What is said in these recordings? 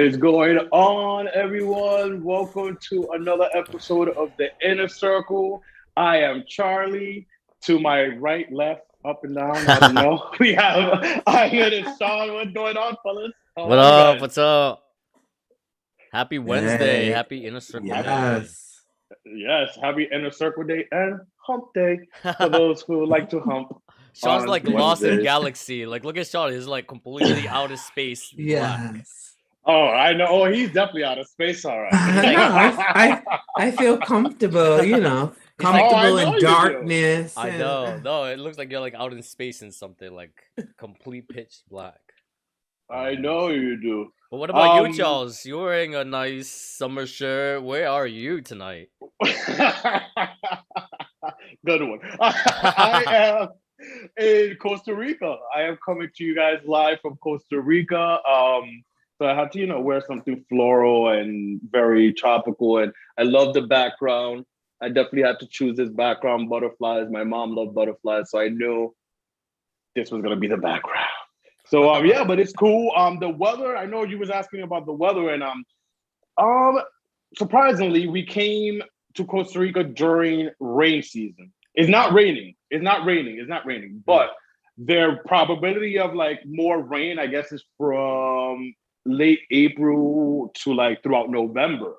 What is going on, everyone? Welcome to another episode of the Inner Circle. I am Charlie. To my right, left, up and down. I don't know. we have I hear this Sean. What's going on, fellas? How What up? guys? What's up? Happy Wednesday. Hey. Happy Inner Circle Day. Yes. Yes, happy Inner Circle Day and Hump Day for those who like to hump. Sean's on like lost in galaxy. Like, look at Sean. He's like completely out of space. black. Yes. Oh, I know. Oh, he's definitely out of space. All right. I know. I, I I feel comfortable, you know, He's like, "Oh, comfortable in darkness. I and- know. No, it looks like you're like out in space in something like complete pitch black. I know you do. But what about Um, you, Charles? You're wearing a nice summer shirt. Where are you tonight? Good one. I am in Costa Rica. I am coming to you guys live from Costa Rica. Um, so I had to, you know, wear something floral and very tropical. And I love the background. I definitely had to choose this background, butterflies. My mom loved butterflies, so I knew this was gonna be the background. So um, yeah, but it's cool. Um, the weather. I know you was asking about the weather, and um, um, surprisingly, we came to Costa Rica during rain season. It's not raining. It's not raining. It's not raining. But their probability of like more rain, I guess, is from late April to like throughout November.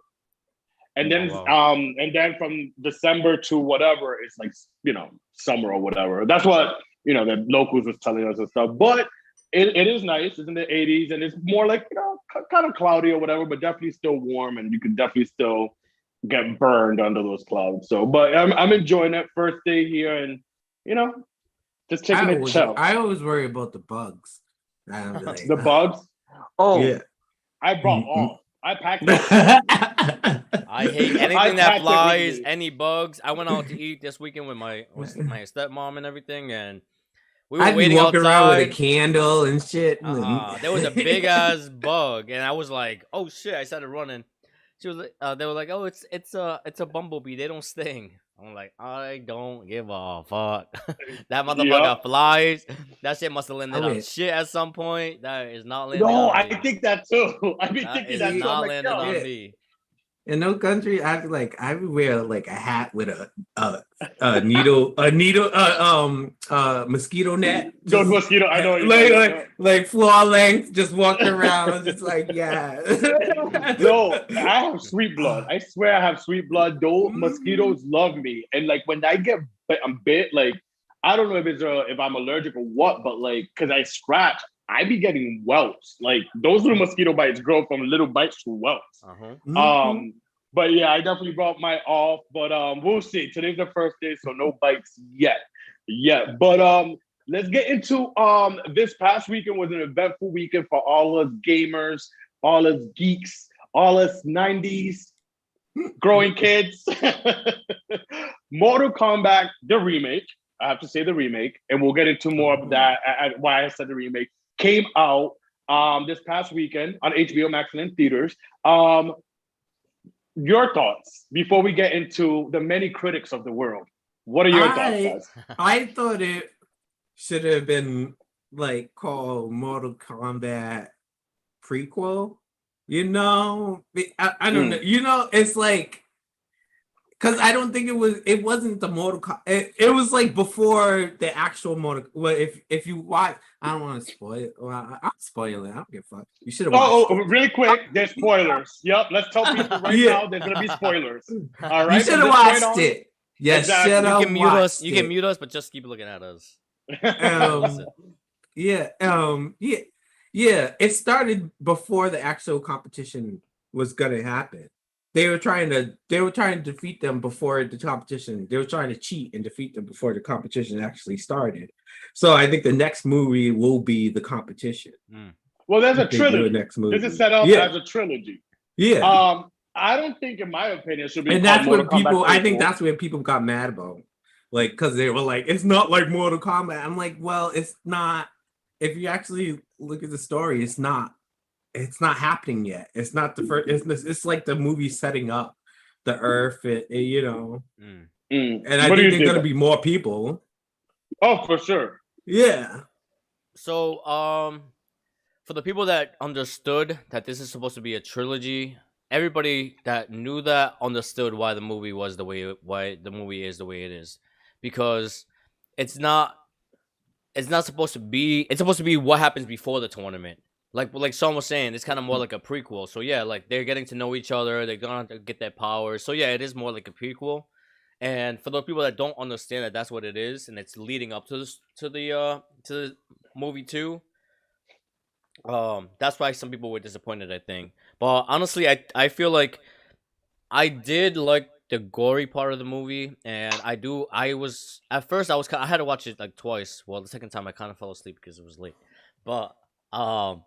And then Oh, wow. um and then from December to whatever, it's like you know, summer or whatever. That's what you know the locals was telling us and stuff. But it, it is nice. It's in the 80s and it's more like you know kind of cloudy or whatever, but definitely still warm and you can definitely still get burned under those clouds. So, but I'm I'm enjoying it. First day here, and you know, just taking I it always, chill. I always worry about the bugs. Like, the bugs. Oh, Yeah. I brought Mm, all. I packed. all. I hate anything I that packed it with flies, any bugs. I went out to eat this weekend with my with my stepmom and everything, and we were I'd waiting walking outside. around with a candle and shit. Uh, there was a big ass bug, and I was like, "Oh shit!" I started running. She was, uh, they were like, "Oh, it's it's a it's a bumblebee. They don't sting." I'm like, "I don't give a fuck." that motherfucker Yup. flies. That shit must have landed on shit at some point. That is not landing. No, on I me. think that too. I've been that thinking that too. Not landing yo, on Yeah. me. In no country, I like I would wear like a hat with a a, a needle a needle uh, um uh mosquito net. Just- mosquito. I know. like like about. like floor length, just walking around. Just like yeah. No, I have sweet blood. I swear I have sweet blood. Those Mm. mosquitoes love me, and like when I get bit, I'm bit. Like I don't know if it's uh, if I'm allergic or what, but like because I scratch, I be getting welts. Like those little mosquito bites grow from little bites to welts. Uh-huh. Mhm. Um, but yeah, I definitely brought my off, but um, we'll see. Today's the first day, so no bites yet, yet. But um, let's get into um. This past weekend was an eventful weekend for all us gamers, all us geeks, all us '90s growing kids. Mortal Kombat, the remake. I have to say the remake, and we'll get into more of that. uh, uh, Why I said the remake came out um this past weekend on HBO Max and in theaters. Um, your thoughts before we get into the many critics of the world. What are your I- thoughts, guys? I thought it should have been like called Mortal Kombat prequel. You know, I, I don't Mm. know. You know, it's like because I don't think it was. It wasn't the Mortal. Com- it, it was like before the actual Mortal. Well, if if you watch, I don't want to spoil it. Well, I, I'll spoil it. I don't give a fuck. You should have watched. Oh, oh, really quick, there's spoilers. Yep, let's tell people right Yeah. now there's gonna be spoilers. All right. you should have watched on- it. You Exactly. You You can mute us. watched You can mute us, but just keep looking at us. Um, Yeah, um, yeah, yeah. It started before the actual competition was gonna happen. They were trying to they were trying to defeat them before the competition. They were trying to cheat and defeat them before the competition actually started. So I think the next movie will be the competition. well, there's a think the trilogy. next movie. This is set up Yeah. as a trilogy. yeah. Um, I don't think, in my opinion, it should be. and that's what people I think that's where people got mad about. Like, because they were like, it's not like Mortal Kombat. I'm like, well, it's not. If you actually look at the story, it's not. It's not happening yet. It's not the first. It's, it's like the movie setting up the Earth, it, it, you know. Mm. Mm. And I What think you there's gonna be more people. Oh, for sure. Yeah. So, um, for the people that understood that this is supposed to be a trilogy, everybody that knew that understood why the movie was the way it, why the movie is the way it is, because it's not it's not supposed to be it's supposed to be what happens before the tournament. Like like Sean was saying, it's kind of more like a prequel. So yeah, like they're getting to know each other, they're gonna get their powers. So yeah, it is more like a prequel. And for those people that don't understand that that's what it is, and it's leading up to this to the uh to the movie two, um, that's why some people were disappointed. I think, but honestly, I I feel like I did like the gory part of the movie, and I do. I was at first I was I had to watch it like twice. Well, the second time I kind of fell asleep because it was late, but um.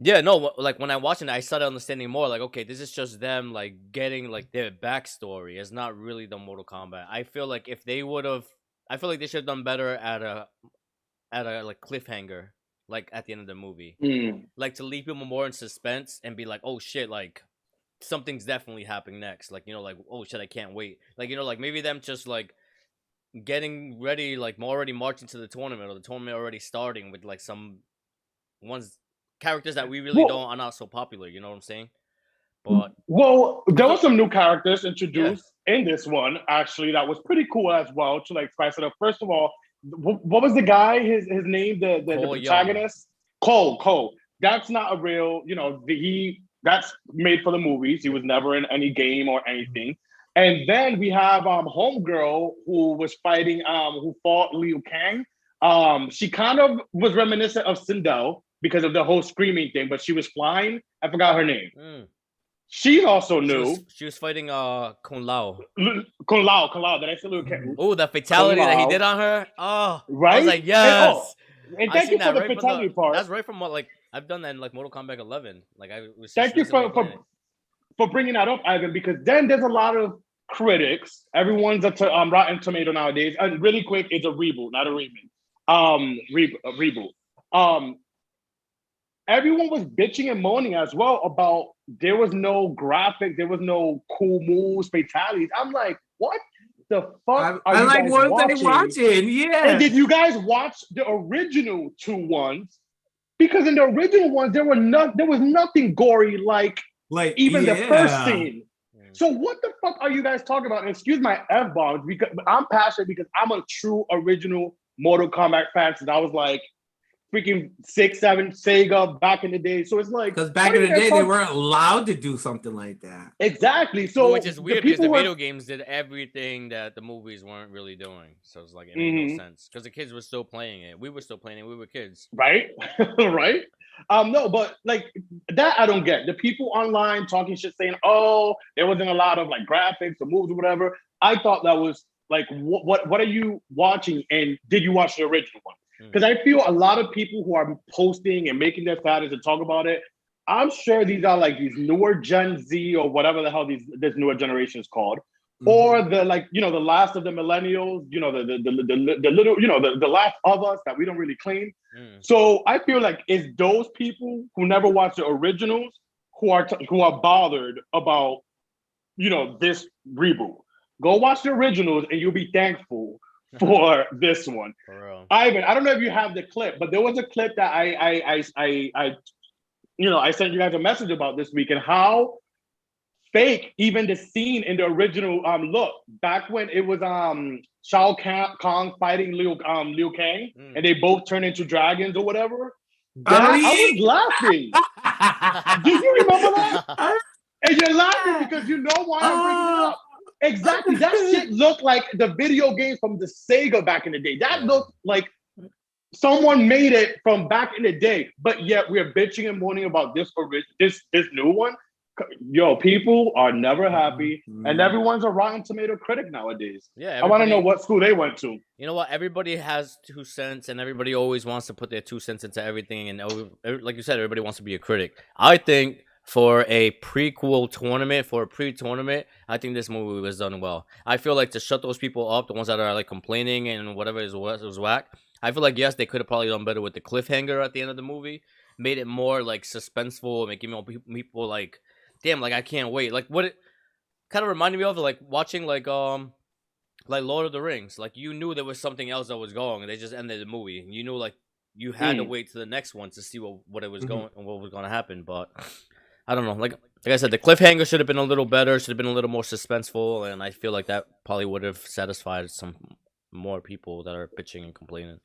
Yeah, no, like when I watched it, I started understanding more. Like, okay, this is just them like getting like their backstory. It's not really the Mortal Kombat. I feel like if they would have, I feel like they should have done better at a, at a like cliffhanger, like at the end of the movie, Mm. like to leave people more in suspense and be like, oh shit, like something's definitely happening next. Like you know, like oh shit, I can't wait. Like you know, like maybe them just like getting ready, like already marching to the tournament or the tournament already starting with like some ones characters that we really Well- don't are not so popular. You know what I'm saying? But Well, there were some new characters introduced in this one, actually, that was pretty cool as well to like spice it up. First of all, what was the guy? His his name, the the, the Cole Young. protagonist, Cole. Cole. That's not a real, you know, the, he that's made for the movies. He was never in any game or anything. And then we have um Homegirl who was fighting um who fought Liu Kang. Um, she kind of was reminiscent of Sindel because of the whole screaming thing, but she was flying. I forgot her name. mm, She's also she, new. was, she was fighting uh Kung Lao. L- Kung Lao, Kung Lao. Did I say Liu Kang? Oh, the fatality that he did on her. Oh, Right? I was like, And, yes. oh, And thank you for the right fatality part. That's right from what like I've done that in like Mortal Kombat 11. Like I was. Thank you for, for for bringing that up, Ivan, because then there's a lot of critics. Everyone's a to, um, Rotten Tomato nowadays. And really quick, it's a reboot, not a remake. Um, re- a reboot. Um, everyone was bitching and moaning as well about there was no graphic, there was no cool moves, fatalities. I'm like, what the fuck I, are I you like guys what watching? they watching. Yeah. And did you guys watch the original two ones? Because in the original ones, there were not there was nothing gory like like even the first scene. So what the fuck are you guys talking about? And excuse my f bombs because I'm passionate because I'm a true original Mortal Kombat fan since I was like freaking six, seven, Sega back in the day. So it's like Because back in the day, they weren't allowed to do something like that. exactly. So which is the weird because the were- video games did everything that the movies weren't really doing. So it's like it made Mhm. no sense because the kids were still playing it. We were still playing it. We were kids. right right um no but like that i don't get the people online talking shit saying oh there wasn't a lot of like graphics or moves or whatever i thought that was like what what, what are you watching and did you watch the original one. Because i feel a lot of people who are posting and making their status and talk about it i'm sure these are like these newer gen z or whatever the hell these this newer generation is called Mm-hmm. or the like you know the last of the millennials you know the the, the, the, the little you know the, the last of us that we don't really claim Mm. so I feel like it's those people who never watched the originals who are t- who are bothered about you know this reboot. Go watch the originals and you'll be thankful for this one. For real. Ivan, I don't know if you have the clip, but there was a clip that I I I I, I you know I sent you guys a message about this week and how fake even the scene in the original um look back when it was um Shao Kahn fighting Liu um Liu Kang Mm. and they both turn into dragons or whatever. That- I yeah. was laughing. Do you remember that? And you're laughing because you know why I'm bringing it up. Exactly. That shit looked like the video games from the Sega back in the day. That looked like someone made it from back in the day. But yet we're bitching and moaning about this ori- this this new one. Yo, people are never mm-hmm. happy, and mm-hmm. everyone's a Rotten Tomato critic nowadays. Yeah, I want to know what school they went to. You know what? Everybody has two cents, and everybody always wants to put their two cents into everything. And every- like you said, everybody wants to be a critic. I think for a prequel tournament, for a pre-tournament, I think this movie was done well. I feel like to shut those people up, the ones that are like complaining and whatever is was was whack. I feel like yes, they could have probably done better with the cliffhanger at the end of the movie, made it more like suspenseful, making more people, people like, damn, like I can't wait. Like what it kind of reminded me of like watching like um like Lord of the Rings. Like you knew there was something else that was going, and they just ended the movie. You knew like you had to Mm. wait to the next one to see what what it was Mhm. going and what was going to happen. But I don't know. Like like I said, the cliffhanger should have been a little better. Should have been a little more suspenseful, and I feel like that probably would have satisfied some more people that are bitching and complaining.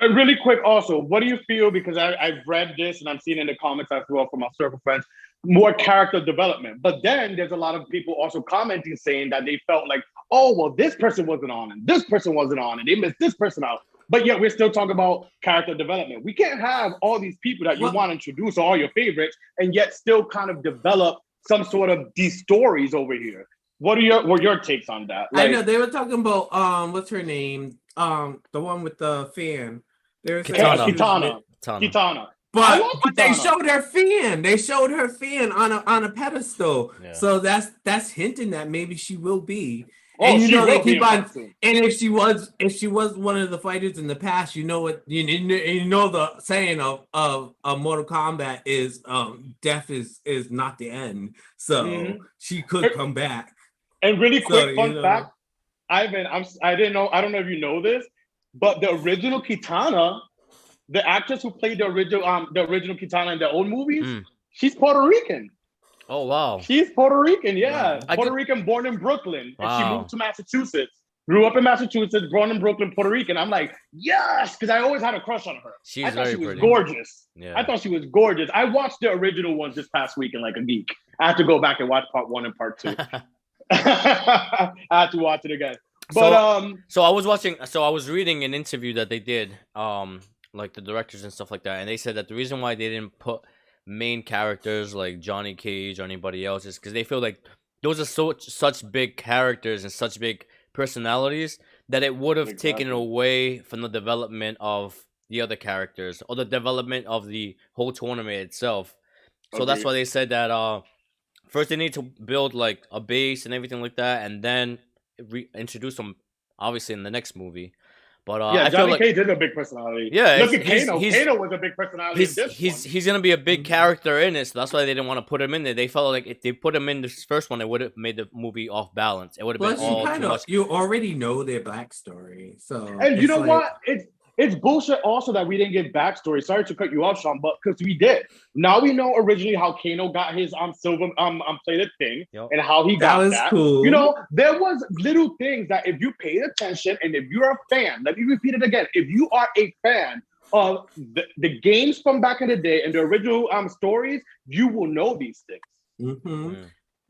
Uh, really quick, also, what do you feel? Because I, I've read this and I'm seeing in the comments as well from our circle friends, more character development. But then there's a lot of people also commenting saying that they felt like, oh, well, this person wasn't on and this person wasn't on and they missed this person out. But yet we're still talking about character development. We can't have all these people that you Well- want to introduce, all your favorites, and yet still kind of develop some sort of these stories over here. What are your what are your takes on that? I know they were talking about um, what's her name? Um, the one with the fan. They were saying Kitana. she was Kitana. Kitana. But, love but they showed her fan. They showed her fan on a on a pedestal. Yeah. So that's that's hinting that maybe she will be. Oh, And you know they keep on that. And if she was, if she was one of the fighters in the past, you know what you, you know, the saying of of, of Mortal Kombat is um death is is not the end. So Mhm. she could come back. And really So, quick you fun know. fact, Ivan, I'm I didn't know I don't know if you know this, but the original Kitana, the actress who played the original um the original Kitana in the old movies, Mm. she's Puerto Rican. Oh wow. She's Puerto Rican, yeah, I Puerto could- Rican, born in Brooklyn, and she moved to Massachusetts. Grew up in Massachusetts, born in Brooklyn, Puerto Rican. I'm like, yes, because I always had a crush on her. She's I thought very she was pretty. gorgeous. Yeah. I thought she was gorgeous. I watched the original ones this past weekend like a geek. I have to go back and watch part one and part two. I have to watch it again. But So- um, So I was watching. So I was reading an interview that they did, um, like the directors and stuff like that, and they said that the reason why they didn't put main characters like Johnny Cage or anybody else is because they feel like those are so such big characters and such big personalities that it would have taken away from the development of the other characters or the development of the whole tournament itself. So that's why they said that uh, first they need to build like a base and everything like that, and then re- introduce them obviously in the next movie. But uh, yeah, I feel Johnny like Cage is a big personality. Yeah, look at he's- Kano. he's- Kano was a big personality. he's in this he's he's gonna be a big Mhm. character in this. so that's why they didn't want to put him in there. They felt like if they put him in this first one, it would have made the movie off balance. It would have Plus, been you all kind too of much. you already know their backstory. So And you it's know like- what? It's it's bullshit also that we didn't give backstory. Sorry to cut you off, Sean, but because we did. Now we know originally how Kano got his um silver um, um plated thing Yep. and how he That got was that. cool. You know, there was little things that if you paid attention and if you're a fan, let me repeat it again. If you are a fan of the, the games from back in the day and the original um stories, you will know these things. Mhm. Mm.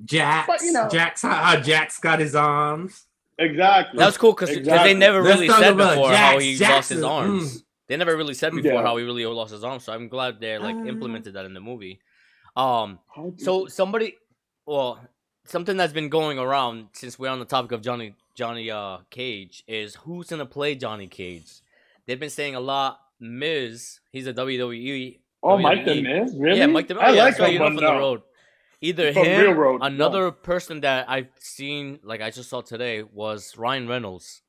Jax, But, you know- Jax, how, how Jax got his arms. Exactly. That's cool because Exactly. they never Let's really said about before how Jax he lost his Jackson. arms. They never really said before Yeah. how he really lost his arms. So I'm glad they like Uh. implemented that in the movie. Um, so somebody, well, something that's been going around since we're on the topic of Johnny Johnny uh Cage is who's gonna play Johnny Cage. They've been saying a lot. Miz, he's a WWE. oh, Mike the WWE. Miz, really? Yeah, Mike the Miz. I yeah, like so him, you know but from no. the road. Either From him, Real Road, another person that I've seen, like I just saw today, was Ryan Reynolds,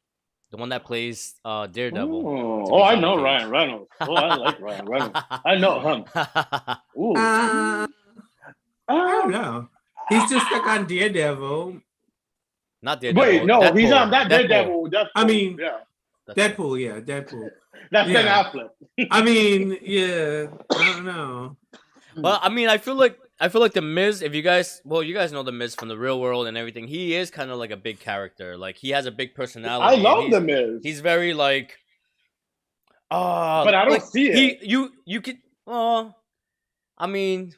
the one that plays uh Daredevil. Oh, oh I know Ryan Reynolds. Oh, I like Ryan Reynolds. I know him. Ooh. Uh, I don't know. He's just stuck on Daredevil. Not Daredevil. Wait, no, he's Deadpool, on that Deadpool. Daredevil. Deadpool. I mean- yeah, Deadpool. Deadpool, yeah, Deadpool. that's Ben Yeah. Affleck. I mean, yeah, I don't know. Well, I mean, I feel like I feel like the Miz. If you guys, well, you guys know the Miz from the real world and everything. He is kind of like a big character. Like he has a big personality. I love the Miz, He's very like, uh but I don't like, see it. he you you could uh I mean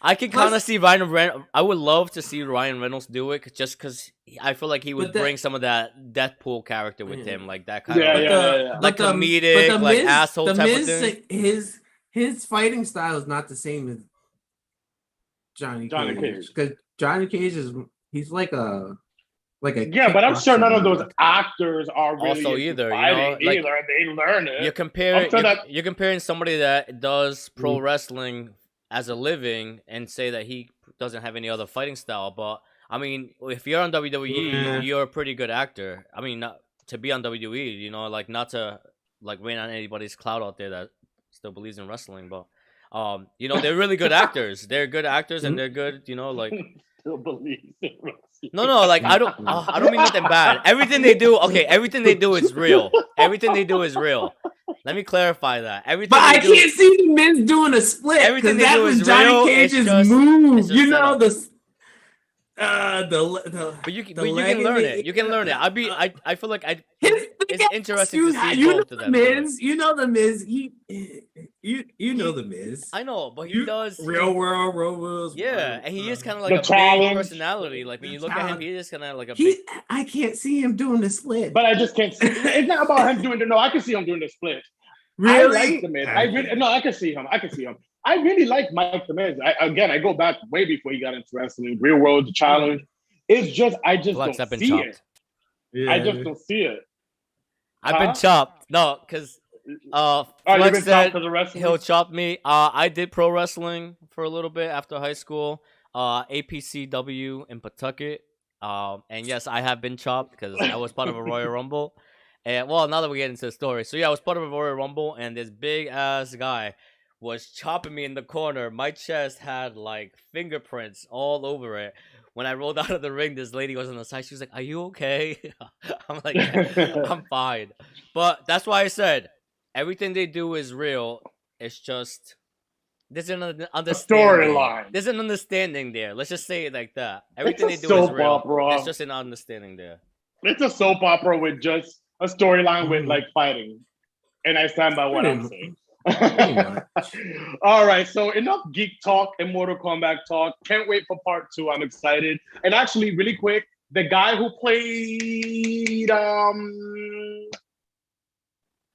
I can kind of see Ryan Ren- I would love to see Ryan Reynolds do it just because I feel like he would that- bring some of that Deadpool character with Yeah. him, like that kind Yeah, of yeah, like, yeah, yeah. like But comedic, but like asshole the type of Miz, thing. His his fighting style is not the same as Johnny, Johnny Cage. Cage. Because Johnny Cage is he's like a like a Yeah, but I'm sure none of kickboxer. those actors are really Also into either, you fighting know, like- either, and they learn it. You're comparing sure you're, that- you're comparing somebody that does pro Mm. wrestling as a living and say that he doesn't have any other fighting style. But I mean, if you're on WWE, Yeah. you're a pretty good actor. I mean, not, to be on WWE, you know, like not to like rain on anybody's cloud out there that still believes in wrestling, but um, you know, they're really good actors. They're good actors and they're good, you know, like Still believe in wrestling. no, no, like I don't, uh, I don't mean nothing bad. Everything they do, okay, everything they do is real. Everything they do is real. Let me clarify that. Everything But I do- can't see the Miz doing a split Everything because they that do was is Johnny real, Cage's just- move. You know setup. the s- uh the the But you can, the but you can learn it. You can learn it. I'd be, uh, I, I feel like I. his It's interesting you, to see you know both of the them. Miz. You know the Miz. He, you you know the Miz. I know, but he You- does. Real world, real world. Yeah, and he is kind of like The a big personality. Like when you look at him, challenge. he is kind of like a He, big. I can't see him doing the split. But I just can't see. It's not about him doing the no. I can see him doing the split. really, I like the Miz. I really no. I can see him. I can see him. I really like Mike the I, again, I go back way before he got into wrestling. Real world, the challenge. It's just I just Flex, don't I've been see chopped. it. Yeah, I just don't see it. I've been chopped. No, because uh, you've Flex been said because of wrestling. he'll chop me. Uh, I did pro wrestling for a little bit after high school. Uh, APCW in Pawtucket. Um, and yes, I have been chopped because I was part of a Royal Rumble. And well, now that we get into the story, so yeah, I was part of a Royal Rumble, and this big ass guy was chopping me in the corner. My chest had like fingerprints all over it. When I rolled out of the ring, this lady was on the side. She was like, "Are you okay?" I'm like, "I'm fine." But that's why I said everything they do is real. It's just there's an understanding. storyline. There's an understanding there. Let's just say it like that. Everything they a do is real. opera. It's just an understanding there. It's a soap opera with just a storyline with Mhm. like fighting. And I stand by what I'm saying. All right, so enough geek talk and Mortal Kombat talk. Can't wait for part two. I'm excited. And actually, really quick, the guy who played um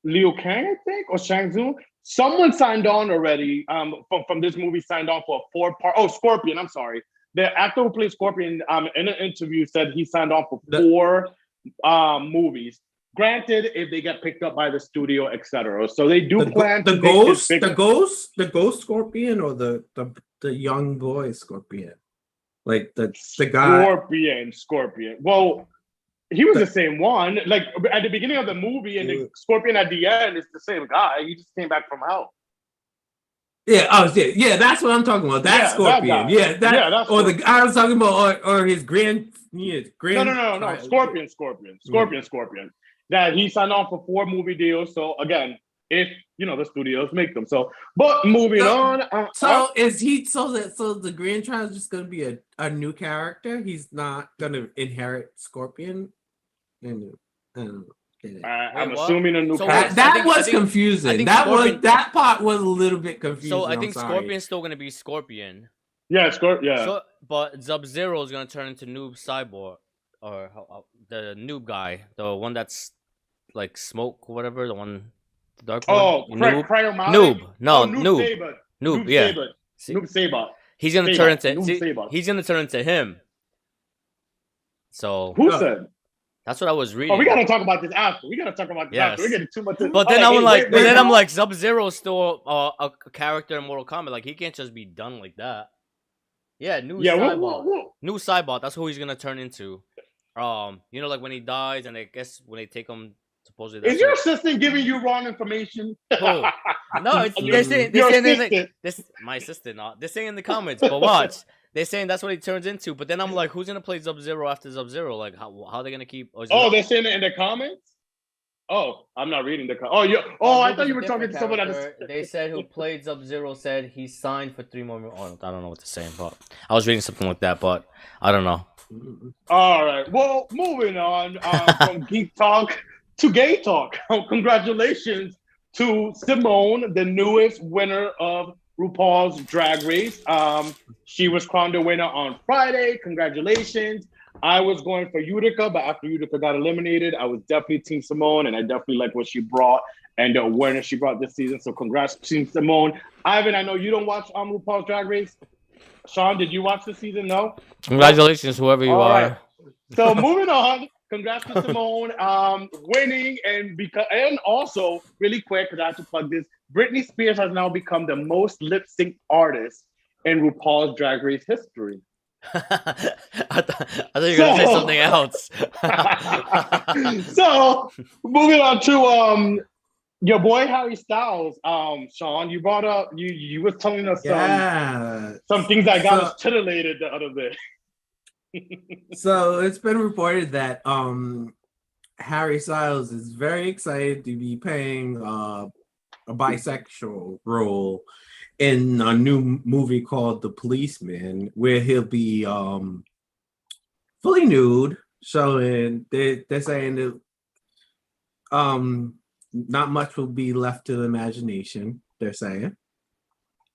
Liu Kang, I think, or Shang Tsung, someone signed on already um from, from this movie, signed on for a four part. Oh, Scorpion, I'm sorry. The actor who plays Scorpion um in an interview said he signed on for four um movies. Granted, if they get picked up by the studio, etc. So they do the, plan the ghost, the ghost, the ghost scorpion, or the the the young boy scorpion, like the the guy. Scorpion, Scorpion. Well, he was the same one. Like at the beginning of the movie, and the Scorpion at the end is the same guy. He just came back from hell. Yeah, oh yeah, yeah, that's what I'm talking about. That Yeah, scorpion. guy. yeah, that Yeah, or the I was talking about or, or his grand yeah, No, grand no, no, no, no. Scorpion, Scorpion, Scorpion, mm. Scorpion. That he signed on for four movie deals. So again, if you know the studios make them. So, but moving So- on. Uh, So uh, is he so that so the Grand Trial is just gonna be a, a new character? He's not gonna inherit Scorpion? And, and, I, I'm Wait, what? assuming a new. So that that think- was think- confusing. Think that Scorpion- was that part was a little bit confusing. So I think. Scorpion's still gonna be Scorpion. yeah, Scorpion. Yeah. So, but Sub Zero is gonna turn into Noob Saibot, or how- how- the Noob guy, the one that's like smoke, or whatever, the one, the dark oh, one. Cry- Noob, Cryomonic? Noob, no, Oh, Noob, Saber. Noob, Noob yeah. Saber. See, Noob Saber. he's gonna Saber, turn into Noob see, Saber. he's gonna turn into him. So Who Oh. said? that's what I was reading. Oh, we gotta talk about this after. We gotta talk about this Yes. after. We're getting too much. But then I'm like, wait, but then I'm like, Sub Zero still uh, a a character in Mortal Kombat. Like he can't just be done like that. Yeah, new yeah, Cybot. we'll, we'll, we'll, New Cybot. That's who he's gonna turn into. Um, you know, like when he dies, and I guess when they take him, supposedly. Is your what- assistant giving you wrong information? Who? No, it's they're saying your they're saying that, assistant. this my assistant. Not they're saying in the comments, but watch. They're saying that's what he turns into. But then I'm like, who's gonna play Sub Zero after Sub Zero? Like, how how are they gonna keep? or Oh, not- they're saying it in the comments. Oh, I'm not reading the. Com- oh, you. Oh, I thought you were talking different to someone that character. is. They said who played Sub Zero said he signed for three more. mo- Oh, I don't know what to say, but I was reading something like that, but I don't know. All right. Well, moving on um, from geek talk to gay talk. Congratulations to Symone, the newest winner of RuPaul's Drag Race. Um, she was crowned the winner on Friday. Congratulations. I was going for Utica, but after Utica got eliminated, I was definitely Team Symone, and I definitely like what she brought and the awareness she brought this season. So congrats, Team Symone. Ivan, I know you don't watch um, RuPaul's Drag Race. Sean, did you watch the season? No. Congratulations, whoever you All are. right. So moving on, congrats to Symone um, winning and because and also really quick because I have to plug this. Britney Spears has now become the most lip sync artist in RuPaul's Drag Race history. I, thought, I thought you were gonna say something else. so moving on to um your boy Harry Styles. Um, Sean, you brought up you you were telling us some some things that got So- us titillated the other day. So it's been reported that um Harry Styles is very excited to be playing uh a bisexual role in a new movie called The Policeman, where he'll be um fully nude, showing they they're saying that um not much will be left to the imagination, they're saying.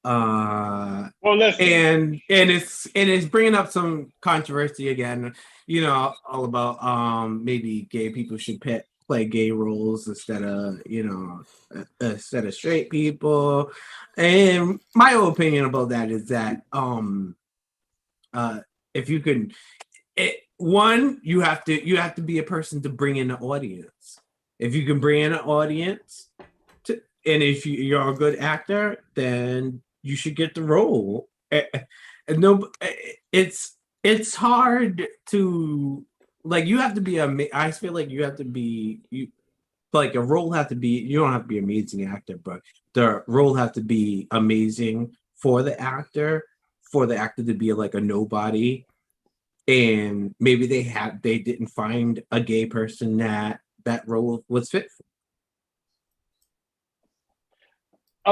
Uh Well, listen. and and it's and it's bringing up some controversy again you know all about um maybe gay people should pet, play gay roles instead of you know uh, instead of straight people and my opinion about that is that um uh if you can it, one you have to you have to be a person to bring in an audience if you can bring in an audience to, and if you, you're a good actor then you should get the role Eh, eh, and no eh, it's it's hard to like you have to be a i feel like you have to be you like a role have to be you don't have to be an amazing actor but the role have to be amazing for the actor for the actor to be like a nobody and maybe they had they didn't find a gay person that that role was fit for.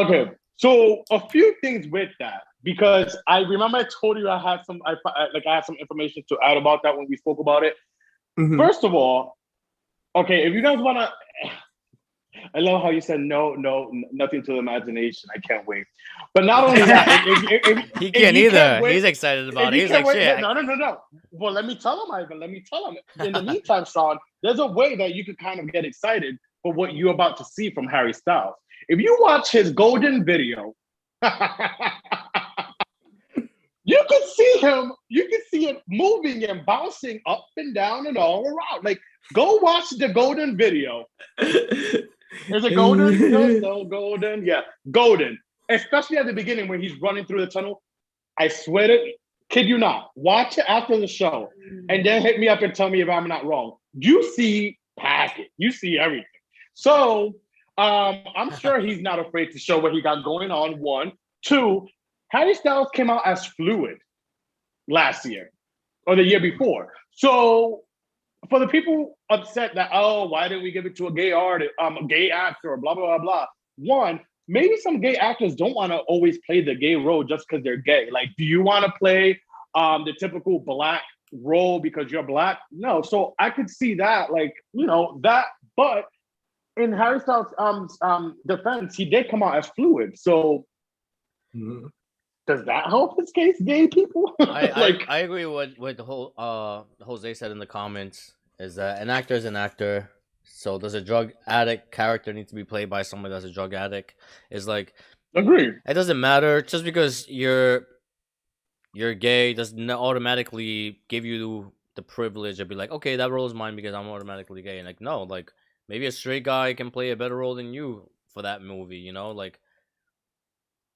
Okay, so a few things with that because I remember I told you I had some, I like I had some information to add about that when we spoke about it. Mhm. First of all, okay, if you guys wanna, I love how you said no, no, nothing to the imagination. I can't wait. But not only that, if, if, if, He can't either. wait- He's excited about it. He's like, wait- shit. No, no, no, no. Well, let me tell him, Ivan. Let me tell him. In the meantime, Sean, there's a way that you can kind of get excited for what you're about to see from Harry Styles. If you watch his golden video, you could see him, you can see it moving and bouncing up and down and all around. Like, go watch the golden video. Is it golden? no, no, golden. Yeah, golden. Especially at the beginning when he's running through the tunnel. I swear to kid you not. Watch it after the show and then hit me up and tell me if I'm not wrong. You see packet, you see everything. So um, I'm sure he's not afraid to show what he got going on. One, two, Harry Styles came out as fluid last year or the year before. So for the people upset that oh why didn't we give it to a gay artist um a gay actor or blah blah blah blah. One maybe some gay actors don't want to always play the gay role just because they're gay. Like do you want to play um the typical black role because you're black? No. So i could see that like you know that but in harry styles um um defense he did come out as fluid so Mhm. does that help his case gay people I, like I, I agree with what the whole uh Jose said in the comments is that an actor is an actor. So does a drug addict character need to be played by someone that's a drug addict? Is like agree it doesn't matter just because you're you're gay doesn't automatically give you the privilege of be like okay that role is mine because I'm automatically gay and like no like maybe a straight guy can play a better role than you for that movie you know like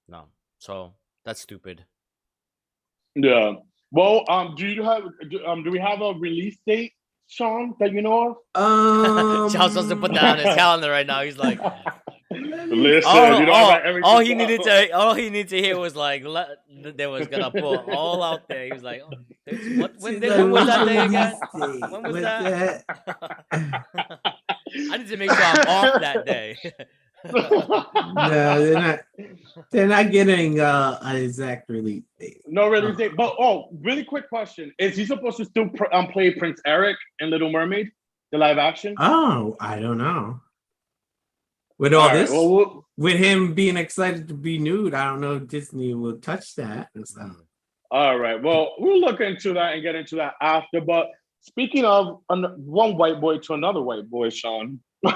no so that's stupid Yeah. Well, um, do you have do, um do we have a release date, Sean, that you know Um, Charles wants to put that on his calendar right now. He's like, of? Listen, all, you know all- about all he needed to, all he needed to hear was like, let, they was gonna put all out there. He was like, oh, it's- what, when, See, when was that day again? When was was that? that- I need to make sure I'm off that day. no, they're not. They're not getting uh, an exact release date. no release date. But oh, really quick question: Is he supposed to still pr- um, play Prince Eric in Little Mermaid, the live action? Oh, I don't know. With all, All right, this, well, we'll- with him being excited to be nude, I don't know if Disney will touch that. and stuff. all right. Well, we'll look into that and get into that after. But speaking of an- one white boy to another white boy, Sean.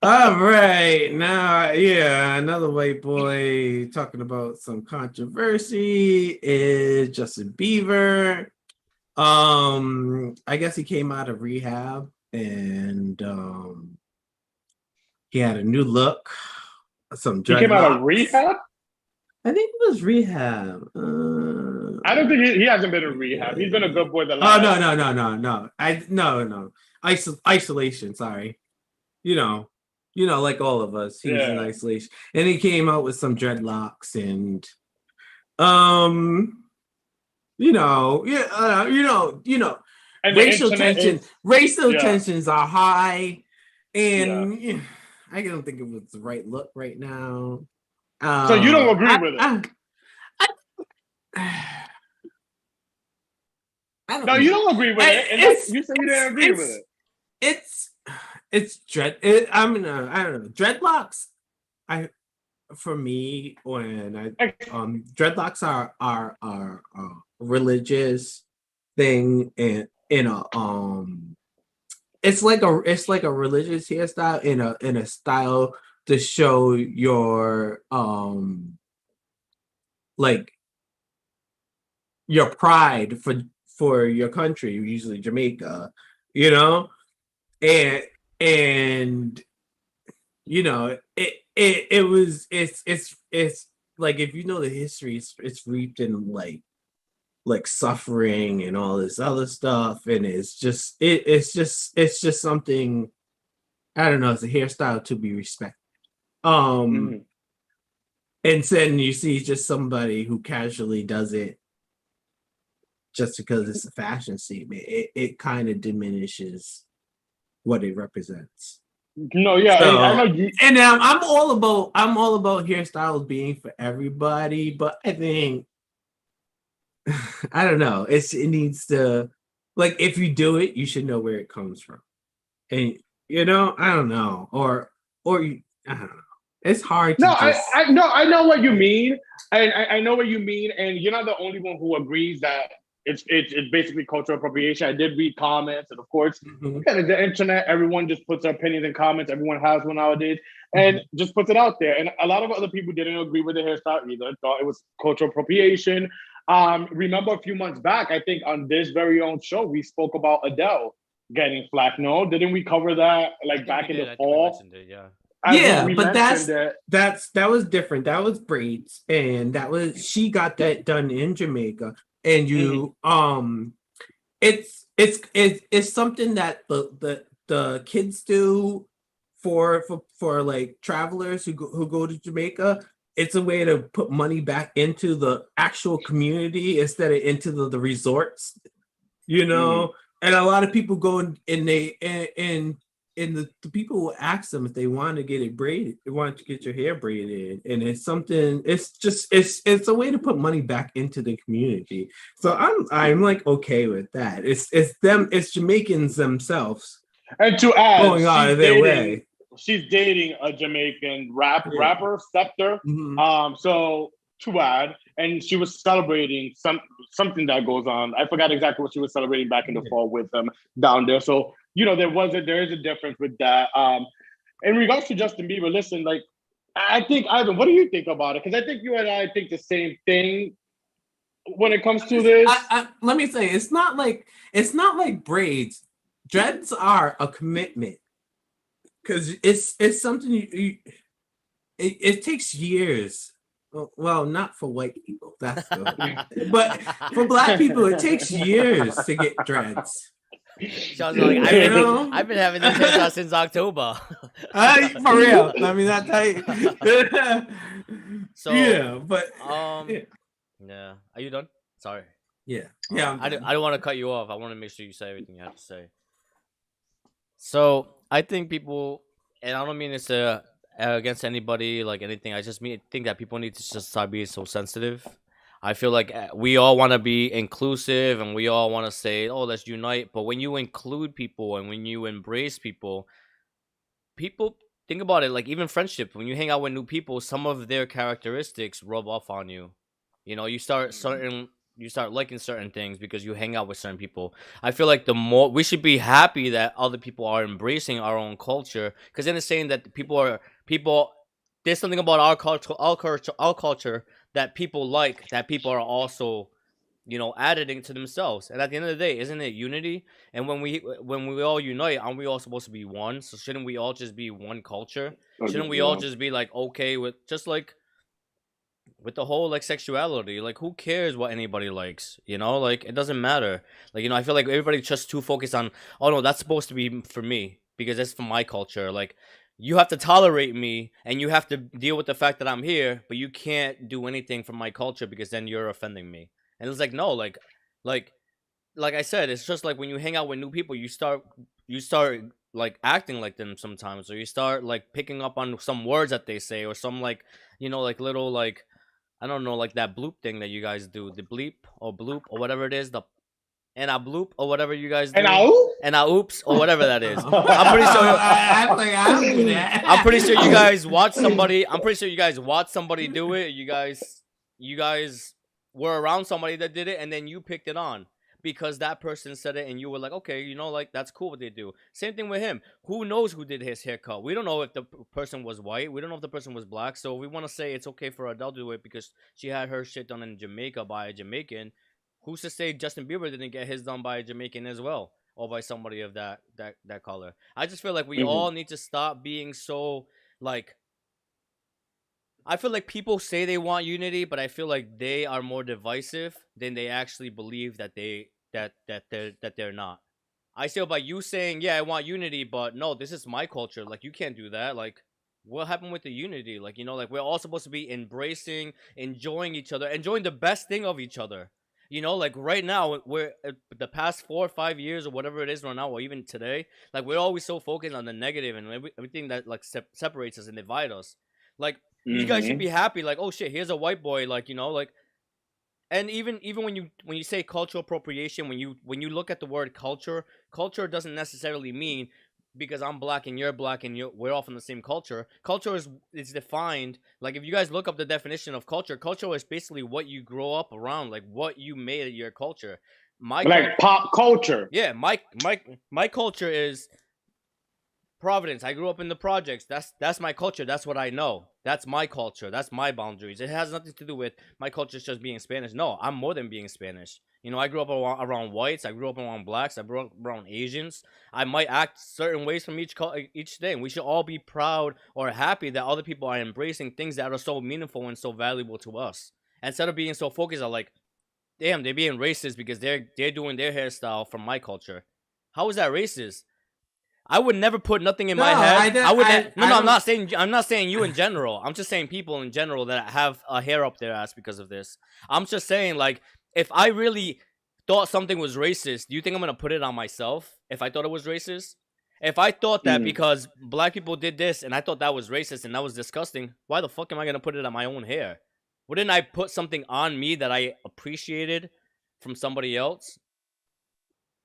All right, now, yeah, another white boy talking about some controversy is Justin Bieber. Um, I guess he came out of rehab and um he had a new look. Some he came out of rehab. I think it was rehab. Uh, I don't think he, he hasn't been in rehab. He's been a good boy. The Oh last. no no no no no! I no no Isol- isolation. Sorry, you know, you know, like all of us, he was in isolation, and he came out with some dreadlocks and, um, you know, yeah, uh, you know, you know, And racial tension, is- racial yeah. tensions are high, and I don't think it was the right look right now. So you don't Um, agree I- with it? I, I, I don't No, you don't agree with it. And it's- you say you didn't agree with it. it's it's dread it, i mean uh, i don't know dreadlocks i for me when i um dreadlocks are are are a religious thing and in a um it's like a it's like a religious hairstyle in a in a style to show your um like your pride for for your country usually jamaica you know? And and you know it it, it was it's it's it's like if you know the history it's, it's reaped in like like suffering and all this other stuff and it's just it, it's just it's just something i don't know it's a hairstyle to be respected um Mhm. and then you see just somebody who casually does it just because it's a fashion statement it, it kind of diminishes what it represents No, yeah, So- I you. and um, I'm all about I'm all about hairstyles being for everybody, but I think I don't know. It's it needs to like if you do it, you should know where it comes from, and you know I don't know, or or you I don't know. It's hard. To No, I, just, I no, I know what you mean, and I, I know what you mean, and you're not the only one who agrees that it's it's, it's basically cultural appropriation. I did read comments, and of course, Mhm. kind of the internet. Everyone just puts their opinions in comments. Everyone has one nowadays, and just puts it out there. And a lot of other people didn't agree with the hairstyle either. Thought it was cultural appropriation. Um, remember a few months back, I think on this very own show, we spoke about Adele getting flack. No, didn't we cover that like back in did, the I fall? it, yeah. I Yeah, but that's- it. that's that was different. That was braids, and that was she got that done in Jamaica. And you, um, it's it's it's it's something that the the the kids do for for for like travelers who go, who go to Jamaica. It's a way to put money back into the actual community instead of into the, the resorts, you know. Mm-hmm. And a lot of people go and, and they and, and and the, the people will ask them if they want to get it braided, they want to get your hair braided, and it's something. It's just it's it's a way to put money back into the community. So I'm I'm like okay with that. It's it's them. It's Jamaicans themselves And to add, going out of their dating- way. She's dating a Jamaican rap Yeah. rapper, Skepta. Mhm. Um, so to add, and she was celebrating some something that goes on. I forgot exactly what she was celebrating back in the Yeah. fall with them down there. So you know, there was a there is a difference with that. Um, in regards to Justin Bieber, listen, like I think Ivan, what do you think about it? Because I think you and I think the same thing when it comes to this. I, I, let me say, it's not like it's not like braids. Dreads are a commitment because it's it's something you, you it, it takes years. Well- Well, not for white people. That's the, but for black people, it takes years to get dreads. Sean's like, I've been, know? I've been having this hairstyles since October. Uh, for real. I mean, that's tight. So, yeah, but um, Yeah. yeah. Are you done? Sorry. yeah, yeah. I'm I, don't. I don't want to cut you off. I want to make sure you say everything you have to say. So I think people, and I don't mean it's uh, against anybody, like anything. I just mean think that people need to just stop being so sensitive. I feel like uh, we all want to be inclusive and we all want to say, "Oh, let's unite." But when you include people and when you embrace people, people think about it. Like even friendship, when you hang out with new people, some of their characteristics rub off on you. You know, you start certain you start liking certain things because you hang out with certain people. I feel like the more we should be happy that other people are embracing our own culture because then it's saying that people are people. There's something about our culture, our culture, our culture that people like that people are also, you know, adding to themselves. And at the end of the day, isn't it unity? And when we when we all unite, aren't we all supposed to be one? So shouldn't we all just be one culture? Oh, shouldn't we all just be like okay with just like with the whole like sexuality? Like who cares what anybody likes? You know, like it doesn't matter. Like you know, I feel like everybody's just too focused on oh no, that's supposed to be for me because that's for my culture. Like you have to tolerate me and you have to deal with the fact that I'm here, but you can't do anything for my culture because then you're offending me. And it's like no, like like like I said, it's just like when you hang out with new people, you start you start like acting like them sometimes or you start like picking up on some words that they say or some like you know like little like i don't know like that bloop thing that you guys do the bleep or bloop or whatever it is the and a bloop or whatever you guys do And I and I oops or whatever that is i'm pretty sure I, I, like, I don't do that. I'm pretty sure you guys watch somebody. I'm pretty sure you guys watch somebody do it. You guys, you guys were around somebody that did it, and then you picked it on because that person said it, and you were like, okay, you know, like that's cool what they do. Same thing with him. Who knows who did his haircut? We don't know if the person was white. We don't know if the person was black. So we want to say it's okay for Adele to do it because she had her shit done in Jamaica by a Jamaican. Who's to say Justin Bieber didn't get his done by a Jamaican as well? or by somebody of that that that color. I just feel like we Mhm. all need to stop being so like I feel like people say they want unity, but I feel like they are more divisive than they actually believe that they that that they're that they're not. I feel by you saying, "Yeah, I want unity," but no, this is my culture. Like you can't do that. Like what happened with the unity? Like you know, like we're all supposed to be embracing, enjoying each other, enjoying the best thing of each other. You know, like right now, we're uh, the past four or five years or whatever it is right now, or even today, like we're always so focused on the negative and everything that like sep- separates us and divide us. Like you guys should Mhm. be happy, like oh shit, here's a white boy, like you know, like. And even even when you when you say cultural appropriation, when you when you look at the word culture, culture doesn't necessarily mean because I'm black and you're black and you're, we're all from the same culture. Culture is is defined like if you guys look up the definition of culture, culture is basically what you grow up around, like what you made your culture. My like pop culture. yeah, my my my culture is Providence. I grew up in the projects. That's that's my culture. That's what I know. That's my culture. That's my boundaries. It has nothing to do with my culture just being Spanish. No, I'm more than being Spanish. You know, I grew up around, whites. I grew up around blacks. I grew up around Asians. I might act certain ways from each each thing. We should all be proud or happy that other people are embracing things that are so meaningful and so valuable to us. Instead of being so focused on like, damn, they're being racist because they're they're doing their hairstyle from my culture. How is that racist? I would never put nothing in my No, head. I I, would. I- no, I no, I'm don't- not saying. I'm not saying you in general. I'm just saying people in general that have a hair up their ass because of this. I'm just saying, like, if I really thought something was racist, do you think I'm gonna put it on myself? If I thought it was racist, if I thought that Mm. because black people did this and I thought that was racist and that was disgusting, why the fuck am I gonna put it on my own hair? Wouldn't I put something on me that I appreciated from somebody else?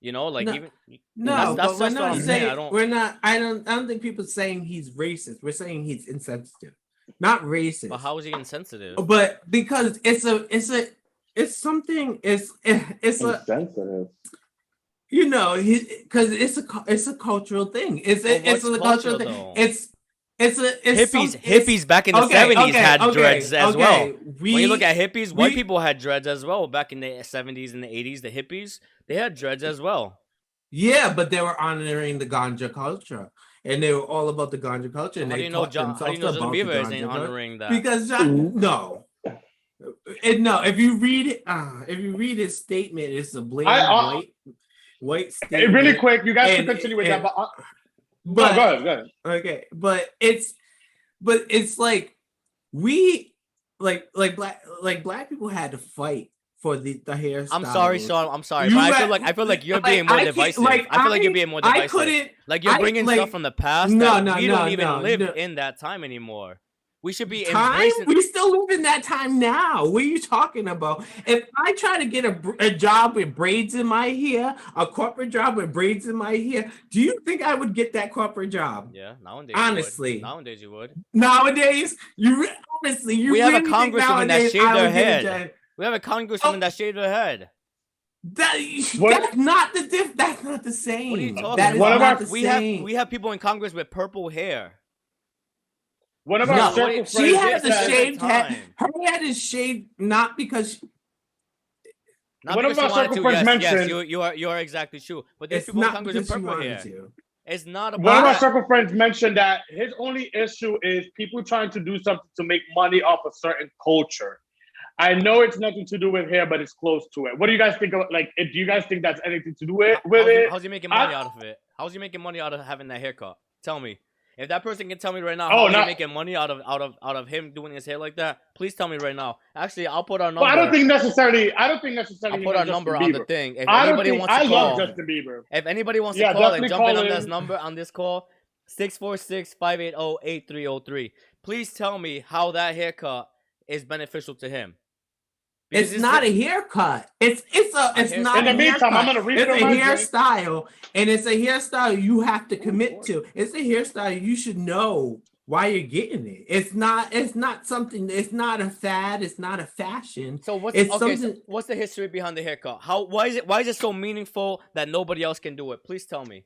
You know, like No. even No, That's- that's- but we're what not I'm saying, saying I don't- we're not. I don't. I don't think people saying he's racist. We're saying he's insensitive, not racist. But how is he insensitive? But because it's a, it's a, it's something. It's it's a, Insensitive. you know, because it's a it's a cultural thing. It's Well, a, it's a cultural cultural, thing. though? It's it's a it's hippies, some- it's- hippies back in the seventies okay, had okay, dreads as okay. well. We, when you look at hippies, white people had dreads as well back in the seventies and the eighties. The hippies, they had dreads as well. yeah, but they were honoring the ganja culture, and they were all about the ganja culture. And How do they you know? taught John, how do you know themselves Justin Bieber isn't honoring that? because John, no, it, no. If you read it, uh, if you read his statement, it's a blatant I- white, white statement. really quick, you guys And- can continue with and- that. But, uh, no, go ahead, go ahead. okay, but it's, but it's like we, like, like black, like black people had to fight for the the hairstyle. I'm sorry, Sean. I'm sorry, You but I feel like I feel like you're like, being more I divisive. like, I feel like you're being more I divisive. couldn't. like you're I- bringing like- stuff from the past No, that no, we no, don't even no, live no. in that time anymore. We should be time embracing. we still live in that time now what are you talking about if i try to get a, a job with braids in my hair a corporate job with braids in my hair do you think i would get that corporate job yeah, nowadays. you. Honestly. nowadays you would. nowadays you honestly you We have a really congresswoman that shaved her head. Job? We have a congresswoman Oh. that shaved her head. that, What- that's not the diff that's not the same What are you talking that is What about? not about- the we same. have we have people in Congress with purple hair. One of our what circle friends she has a shaved head her head is shaved not because Not One of because she our circle to. friends Yes, yes, you, you are you are exactly true. But there's it's people in Congress with purple hair. to It's not One of our circle friends mentioned that his only issue is people trying to do something to make money off a certain culture. I know it's nothing to do with hair, but it's close to it. What do you guys think of like? Do you guys think that's anything to do with, with how's, he, it? how's he making I- money out of it? How's he making money out of having that haircut? Tell me. If that person can tell me right now Oh, how no. he's making money out of out of out of him doing his hair like that, please tell me right now. Actually, I'll put our number. I don't think necessarily. I don't think necessarily. I'll put our number Justin on the thing. If I don't anybody think. wants I to call, love Justin Bieber. if anybody wants Yeah, to call and definitely jump in on this number on this call, 646-580-8303. Please tell me how that haircut is beneficial to him. Because It's not a haircut. It's it's a it's hairstyle. not In the a meantime, I'm haircut. gonna read It's a from my drink. hairstyle, and it's a hairstyle you have to oh, commit to. It's a hairstyle you should know why you're getting it. It's not. It's not something. It's not a fad. It's not a fashion. So what's It's okay? So what's the history behind the haircut? How why is it why is it so meaningful that nobody else can do it? Please tell me.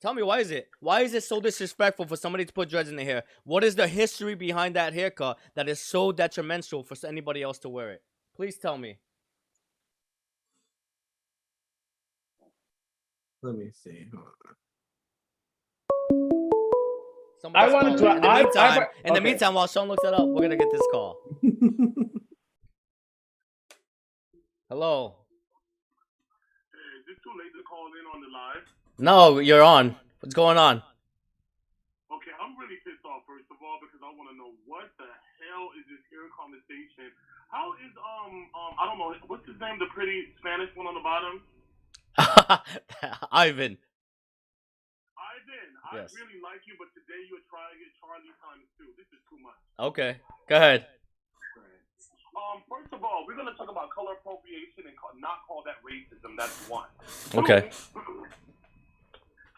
Tell me why is it? Why is it so disrespectful for somebody to put dreads in their hair? What is the history behind that haircut that is so detrimental for anybody else to wear it? Please tell me. Let me see. Hold Somebody's wanted to- In the I- I- meantime, in the okay. meantime, while Sean looks that up, we're gonna get this call. on. Hello. Is this too late to call in on the live? No, you're on. What's going on? Okay, I'm really pissed off first of all because I want to know what the hell is this here conversation? How is um um I don't know what's his name the pretty Spanish one on the bottom? Ivan. Ivan, I Yes. really like you, but today you're trying to get Charlie times two. This is too much. Okay. Go ahead. Um, first of all, we're gonna talk about color appropriation and not call that racism. That's one. Okay. Two,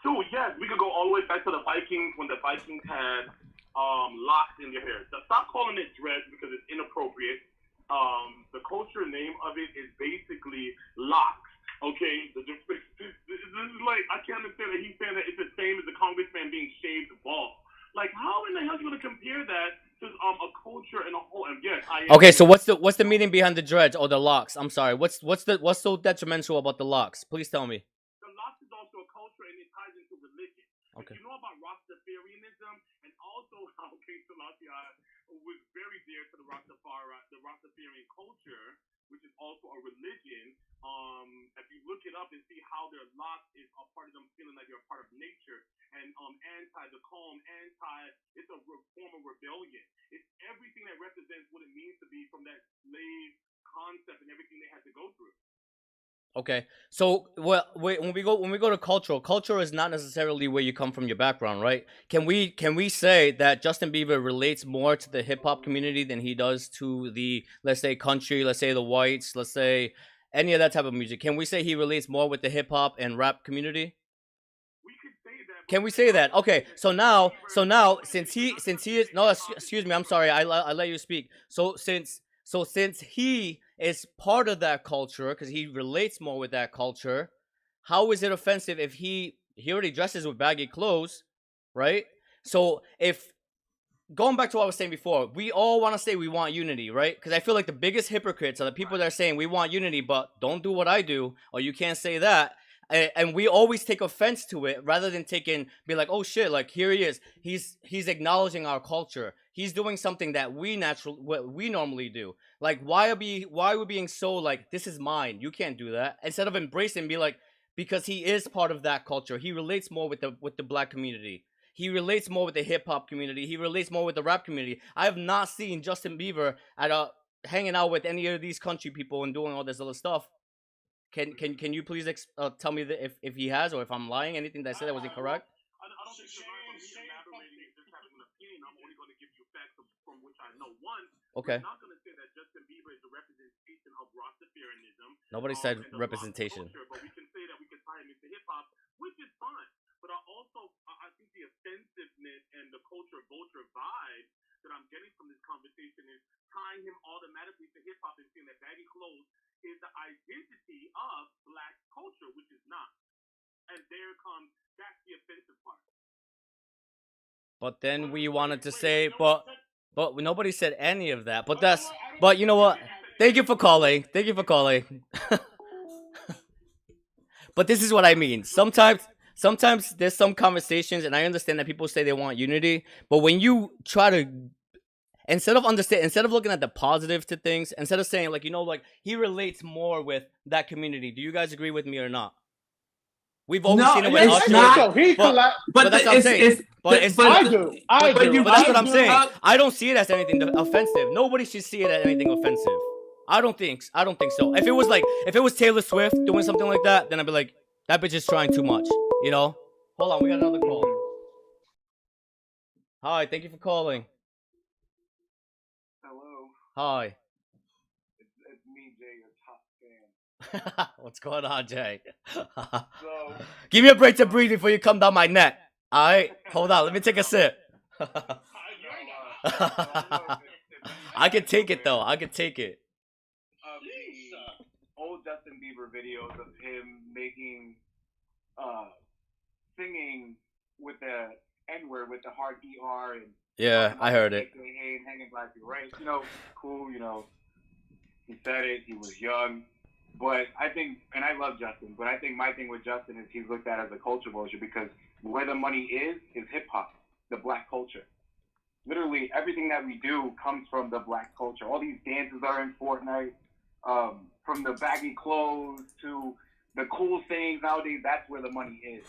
two, yes, we could go all the way back to the Vikings when the Vikings had um locks in their hair. So stop calling it dreads because it's inappropriate. Um, the culture name of it is basically locks. Okay, this, is like I can't understand that he's saying that it's the same as the congressman being shaved bald. Like, how in the hell are you gonna compare that to um a culture and a whole? And yes, I am. Okay, so what's the what's the meaning behind the dreads or the locks? I'm sorry. What's what's the what's so detrimental about the locks? Please tell me. the locks is also a culture and it ties into religion. If Okay. You know about Rastafarianism and also how King Selassie was very dear to the Rastafari, the Rastafarian culture, which is also a religion. Um, if you look it up and see how their locks is a part of them feeling like they're a part of nature and um anti the calm, anti it's a re- form of rebellion. It's everything that represents what it means to be from that slave concept and everything they had to go through. Okay. So well, wait, when we go when we go to cultural, culture is not necessarily where you come from, your background, right? Can we can we say that Justin Bieber relates more to the hip hop community than he does to the let's say country, let's say the whites, let's say any of that type of music? Can we say he relates more with the hip hop and rap community? We could say that. Can we say that? Okay, so now, so now, since he, since he is, no, excuse me, I'm sorry, I, I let you speak. So since, so since he is part of that culture, because he relates more with that culture, how is it offensive if he, he already dresses with baggy clothes, right? So if, going back to what I was saying before, we all want to say we want unity, right? Because I feel like the biggest hypocrites are the people that are saying we want unity, but don't do what I do, or you can't say that and, we always take offense to it rather than taking be like oh shit like here he is. He's he's acknowledging our culture. He's doing something that we natural what we normally do. Like why are we why are we being so like this is mine. You can't do that. Instead of embracing be like because he is part of that culture. He relates more with the with the black community. He relates more with the hip hop community. He relates more with the rap community. I have not seen justin bieber at a hanging out with any of these country people and doing all this other stuff can can can you please ex- uh, tell me that if, if he has or if I'm lying? Anything that I said that was incorrect? I, I don't think you're right for me elaborating and just having an opinion. I'm only going to give you facts from, which I know. One, Okay. I'm not going to say that Justin Bieber is a representation of Rastafarianism. Nobody um, said representation. Culture, but we can say that we can tie him into hip hop, which is fine. But I also, I I think the offensiveness and the culture vulture vibe that I'm getting from this conversation is tying him automatically to hip hop and saying that baggy clothes is the identity of black culture, which is not. And there comes that's the offensive part. But then we wanted to say, but but nobody said any of that. But that's but you know what? Thank you for calling. Thank you for calling. but this is what I mean. Sometimes sometimes there's some conversations and I understand that people say they want unity, but when you try to instead of understand instead of looking at the positive to things, instead of saying like, you know, like he relates more with that community. Do you guys agree with me or not? We've always No, seen it with it's Usher. not. So he but- But, But that's what I'm saying. it's, But it's- but I do. I but do. you But that's what I'm saying. I don't see it as anything offensive. Nobody should see it as anything offensive. I don't think. I don't think so. If it was like, if it was Taylor Swift doing something like that, then I'd be like, that bitch is trying too much. You know? Hold on, we got another call. Hi, thank you for calling. Hello, Hi. it's, it's me, Jay, your top fan. What's going on, Jay? So, Give me a break to breathe before you come down my neck. All right, hold on. Let me take a sip. I can take it though. I can take it. of the old Justin Bieber videos of him making, uh, singing with the N word with the hard ER and Yeah, I heard it. AKA and hanging black people, right? You know, cool. You know, he said it. He was young, but I think, and I love Justin, but I think my thing with Justin is he's looked at as a culture vulture because where the money is is hip hop, the black culture. Literally everything that we do comes from the black culture. All these dances are in Fortnite, um, from the baggy clothes to the cool things nowadays. That's where the money is.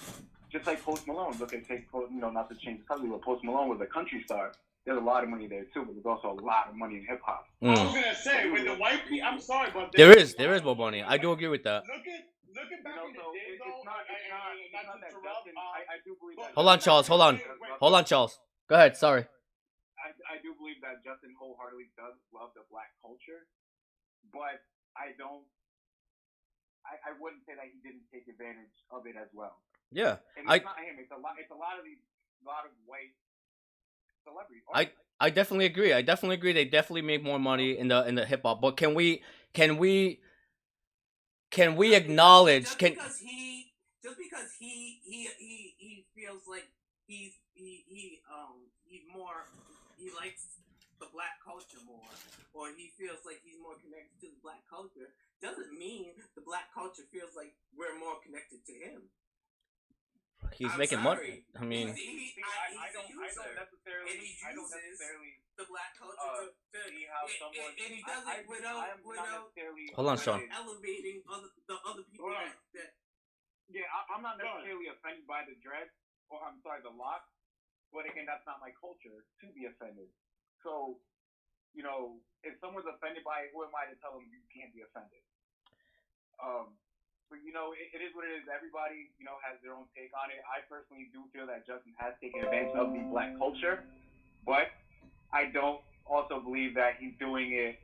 Just like Post Malone. Look at take you know not to change the subject, but Post Malone was a country star. There's a lot of money there too, but there's also a lot of money in hip hop. I was Mm. gonna say with the white people. I'm sorry, but There is, there is more money. I do agree with that. Look at look at You back know, in the so day, it- though. it's not, it's not, I- it's not not to that interrupt, Justin. I, I do believe that. Hold on, Charles. Hold on. Hold on, Charles. Go ahead. Sorry. I, I do believe that Justin wholeheartedly does love the black culture, but I don't. I, I wouldn't say that he didn't take advantage of it as well. Yeah. And I- not him. It's a lot. It's a lot of these, lot of white celebrities. I- I definitely agree. I definitely agree. They definitely make more money in the in the hip hop. But can we can we can we acknowledge just can because he just because he he he he feels like he's he he um he's more he likes the black culture more or he feels like he's more connected to the black culture doesn't mean the black culture feels like we're more connected to him. He's I'm making sorry. money? I mean, He's- he- See, I- I, I he's a don't. I user. don't necessarily. And he I don't necessarily the black culture uh, to, to see how someone. and, and he does I, it without I am not without necessarily. Hold on, Sean. elevating other the other people Hold that, that Yeah, I, I'm not Go ahead. necessarily offended by the dread, or I'm sorry, the lock. But again, that's not my culture to be offended. So, you know, if someone's offended by it, who am I to tell them you can't be offended? Um, but you know, it, it is what it is. Everybody, you know, has their own take on it. I personally do feel that Justin has taken advantage of the black culture, but I don't also believe that he's doing it.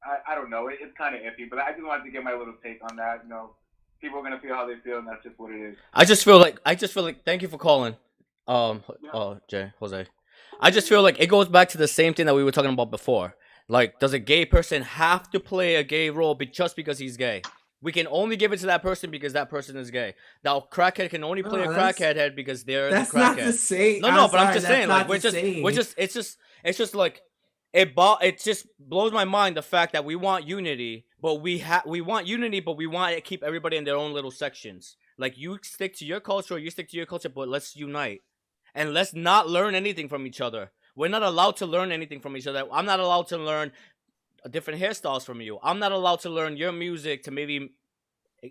I, I don't know. It, it's kind of iffy, but I just wanted to get my little take on that. You know, people are gonna feel how they feel, and that's just what it is. I just feel like I just feel like thank you for calling. Um oh Jay, Jose. I just feel like it goes back to the same thing that we were talking about before. Like, does a gay person have to play a gay role be- just because he's gay? We can only give it to that person because that person is gay. Now, crackhead can only play No, a crackhead head because they're That's the not the same. No, no, but I'm just saying, like we're just, same. we're just, it's just, it's just like, it, bo- it just blows my mind the fact that we want unity, but we have, we want unity, but we want to keep everybody in their own little sections. Like you stick to your culture, you stick to your culture, but let's unite, and let's not learn anything from each other. We're not allowed to learn anything from each other. I'm not allowed to learn different hairstyles from you. I'm not allowed to learn your music to maybe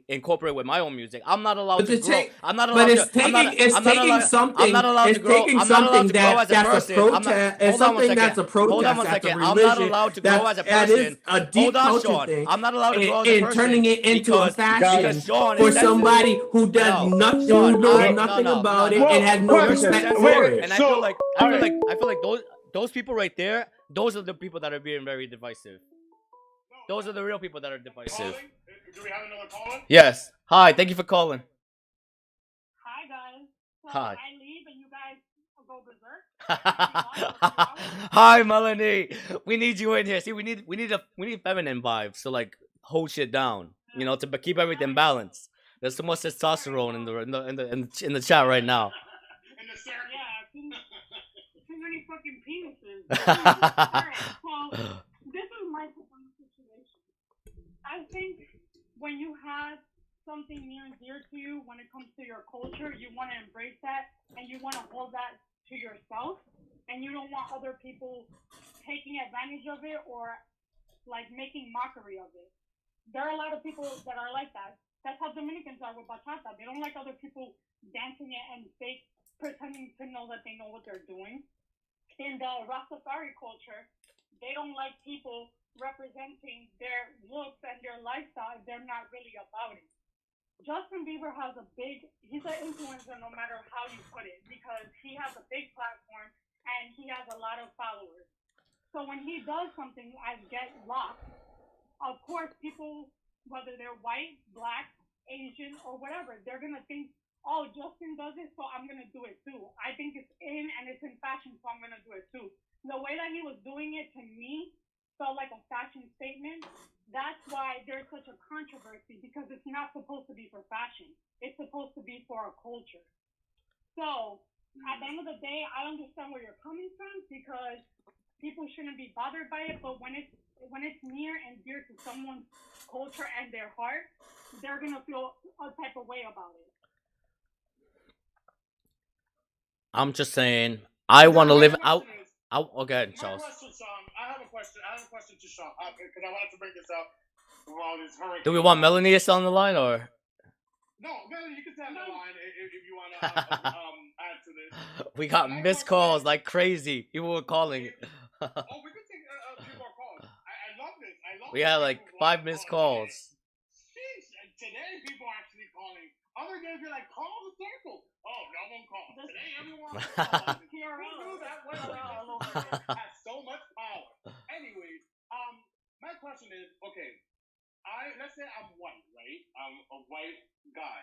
incorporate with my own music. I'm not allowed But to to grow. take- I'm not allowed But it's to. I'm taking not, it's I'm not taking allowed- something. I'm not allowed it's to grow. taking I'm not allowed something to grow that as a that's person. a I'm not- protest. It's hold on something that's a second. protest. Hold on one that's second. a I'm not allowed to grow that- as a that is person. a deep Hold on, culture Sean. thing. I'm not allowed to and, grow as a and person turning it into a fashion because Sean for somebody who does No, nothing, Sean, who knows I- no, nothing no, about no, it, no. and has no Well, respect for it. And I So, feel like I feel alright. like I feel like those those people right there, those are the people that are being very divisive. Those are the real people that are divisive. Calling? Do we have another caller? Yes. Hi. Thank you for calling. Hi guys. So Hi. I leave and you guys go berserk. Hi, Melanie. We need you in here. See, we need we need a we need feminine vibes So like hold shit down. You know, to keep everything balanced. There's too much testosterone in the in the, in the, in the chat right now. In the circle. Yeah, too, too Alright, so this is my situation. I think when you have something near and dear to you when it comes to your culture, you want to embrace that and you want to hold that to yourself and you don't want other people taking advantage of it or like making mockery of it. There are a lot of people that are like that. That's how Dominicans are with bachata. They don't like other people dancing it and fake pretending to know that they know what they're doing. In the Rastafari culture, they don't like people representing their looks and their lifestyle they're not really about it. Justin Bieber has a big, he's an influencer no matter how you put it because he has a big platform and he has a lot of followers. So when he does something as Get Locked, of course, people, whether they're white, black, Asian, or whatever, they're going to think, oh, Justin does it, so I'm to do it too. I think it's in and it's in fashion, so I'm to do it too. The way that he was doing it to me felt like a fashion statement. That's why there's such a controversy because it's not supposed to be for fashion. It's supposed to be for a culture. So at the end of the day, I understand where you're coming from because people shouldn't be bothered by it. But when it's when it's near and dear to someone's culture and their heart, they're gonna feel a type of way about it. I'm just saying, I want to live out. is- out okay, My Charles. I have a question. I have a question to Sean because I wanted to bring this up while this hurricane. Do we want Melanie is on the line or? No, Melanie, you can stand the line if, if you want to um, add to this. We got missed calls like crazy. People were calling. Oh, we can take uh, uh, few more calls. I, I love this. I love. we when had like five want missed call calls. Sheesh, and today people are actually calling. Other days you're like, call the circle. Oh, no one calls. Today everyone calls. Who knew that one circle has so much power? Anyways, um, my question is, okay, I let's say I'm white, right? I'm a white guy.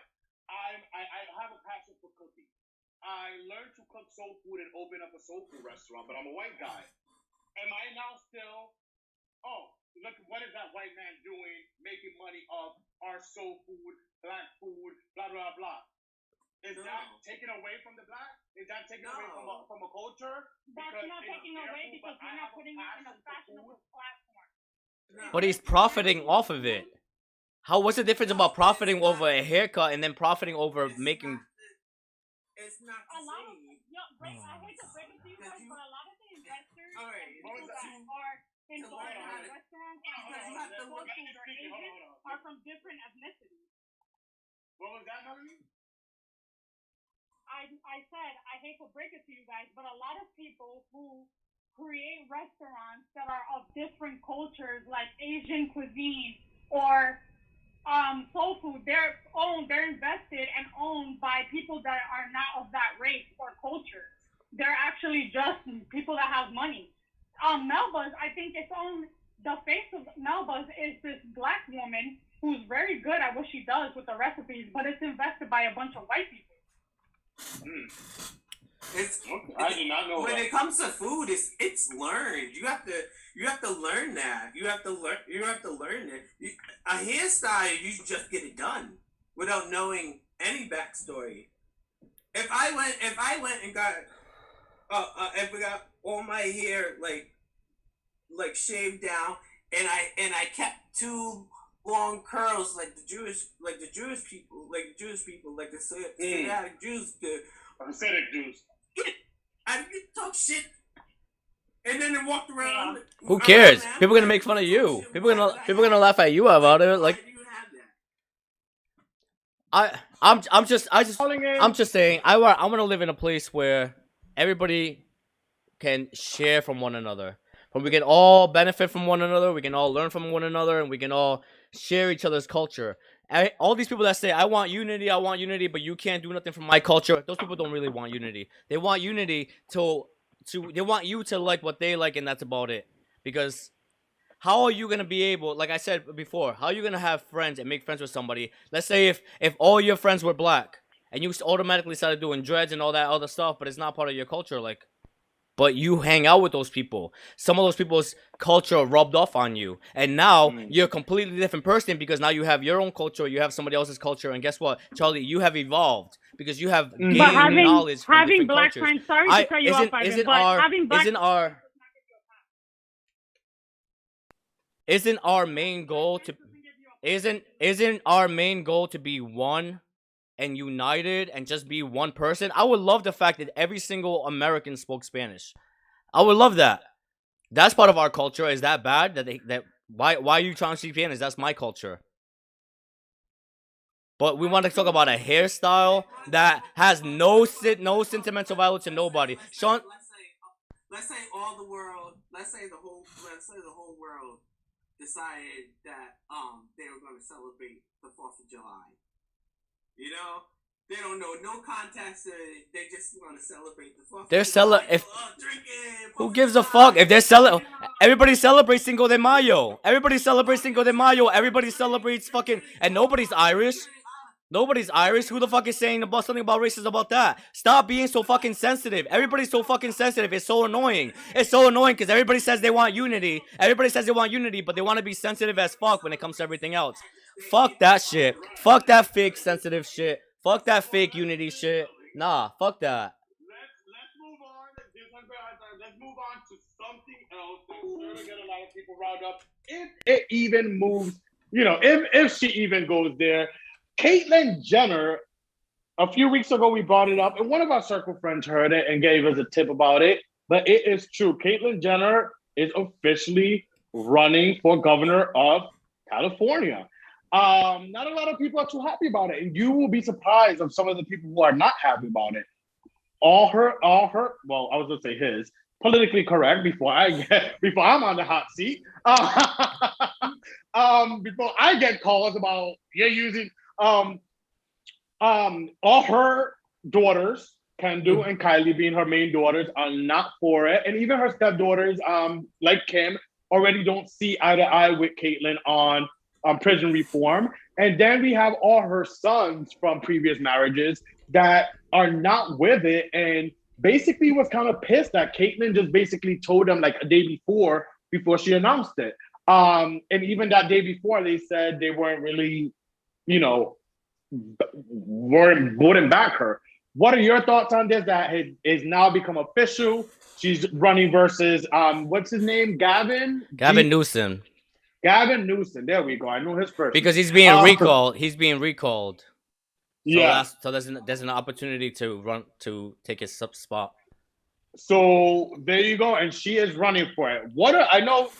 I'm I, I have a passion for cooking. I learned to cook soul food and open up a soul food restaurant, but I'm a white guy. Am I now still? Oh, look, what is that white man doing? Making money off our soul food, black food, blah blah blah. Is that taken away from the black? Is that taken away from a, from a culture? That's Because not it's taking away food, because but I you're not putting it in a passion for fashionable platform. But he's profiting off of it. How? What's the difference about profiting over a haircut and then profiting over It's making? not the- it's not A lot of same. yeah, right, I hmm. hate to break it to you guys, but a lot of the investors Alright, and people that that? are involved learn in how the to- restaurants Hold on, and Because you hold on, have to let- look- let or. Asian are from different ethnicities. What was that, Melanie? I I said I hate to break it to you guys, but a lot of people who create restaurants that are of different cultures, like Asian cuisine or um, soul food, they're owned, they're invested and owned by people that are not of that race or culture. They're actually just people that have money. Um, Melba's, I think it's on The face of Melba's is this black woman who's very good at what she does with the recipes, but it's invested by a bunch of white people. It's Okay, I did not know when that. it comes to food, it's it's learned. You have to you have to learn that. You have to learn. You have to learn it. You, a hairstyle, you just get it done without knowing any backstory. If I went, if I went and got, uh, uh if we got all my hair like, like shaved down, and I and I kept two long curls like the Jewish, like the Jewish people, like the Jewish people, like the Semitic Jews do. Hasidic Jews. I didn't talk shit. And then they walked around. Who cares? the People gonna make fun of you. People gonna Why- people gonna laugh at you about it. Like do you have that? I I'm I'm just I just I'm just saying I want I want to live in a place where everybody can share from one another. Where we can all benefit from one another, we can all learn from one another, and we can all share each other's culture. All these people that say I want unity, I want unity, but you can't do nothing for my culture. Those people don't really want unity. They want unity to to they want you to like what they like, and that's about it. Because how are you gonna be able like i said before how are you gonna have friends and make friends with somebody let's say if if all your friends were black and you automatically started doing dreads and all that other stuff but it's not part of your culture like but you hang out with those people. Some of those people's culture rubbed off on you. And now Mm. you're a completely different person because now you have your own culture you have somebody else's culture and guess what? Charlie you have evolved because you have Mm. gained But having knowledge from having different black cultures. friends, sorry I, to cut you isn't, off, Ivan, isn't but our having black isn't our isn't our main goal to isn't isn't our main goal to be one and united and just be one person? I would love the fact that every single American spoke Spanish. I would love that. That's part of our culture. Is that bad? That they that why why are you trying to speak Spanish? That's my culture. But we want to talk about a hairstyle that has no sit, no sentimental value to nobody. Sean, Let's say, let's say all the world. Let's say the whole. Let's say the whole world decided that um they were going to celebrate the Fourth of July. You know, they don't know no context. to. They just want to celebrate the Fourth. They're cele- if- uh, drinking, who gives a fuck if they're selling? Everybody celebrates Cinco de Mayo. Everybody celebrates Cinco de Mayo. Everybody celebrates fucking, and nobody's Irish. Nobody's Irish. Who the fuck is saying about something about racism about that? Stop being so fucking sensitive. Everybody's so fucking sensitive. It's so annoying. It's so annoying because everybody says they want unity. Everybody says they want unity, but they want to be sensitive as fuck when it comes to everything else. Fuck that shit. Fuck that fake sensitive shit. Fuck that fake unity shit. Nah, fuck that. Let's move on. Let's move on to something else to get a lot of people riled up. if it even moves, you know, if if she even goes there. Caitlyn Jenner, a few weeks ago we brought it up, and one of our circle friends heard it and gave us a tip about it. But it is true. Caitlyn Jenner is officially running for governor of California. Um, not a lot of people are too happy about it, and you will be surprised of some of the people who are not happy about it. All her, all her. Well, I was gonna say his politically correct before I get before I'm on the hot seat. um, before I get calls about you're using um um all her daughters, Kendall and Kylie being her main daughters, are not for it. And even her stepdaughters, um, like Kim, already don't see eye to eye with Caitlyn on um, prison reform. And then we have all her sons from previous marriages that are not with it and basically was kind of pissed that Caitlyn just basically told them like a day before before she announced it. Um, and even that day before, they said they weren't really, you know, weren't wouldn't back her. What are your thoughts on this? That has is now become official. She's running versus um, what's his name? Gavin. Gavin G- Newsom. Gavin Newsom. There we go. I know his first. Because he's being Um, recalled. He's being recalled. So yeah. that's, so there's an, there's an opportunity to run to take his sub spot. So there you go, and she is running for it. What are, I know,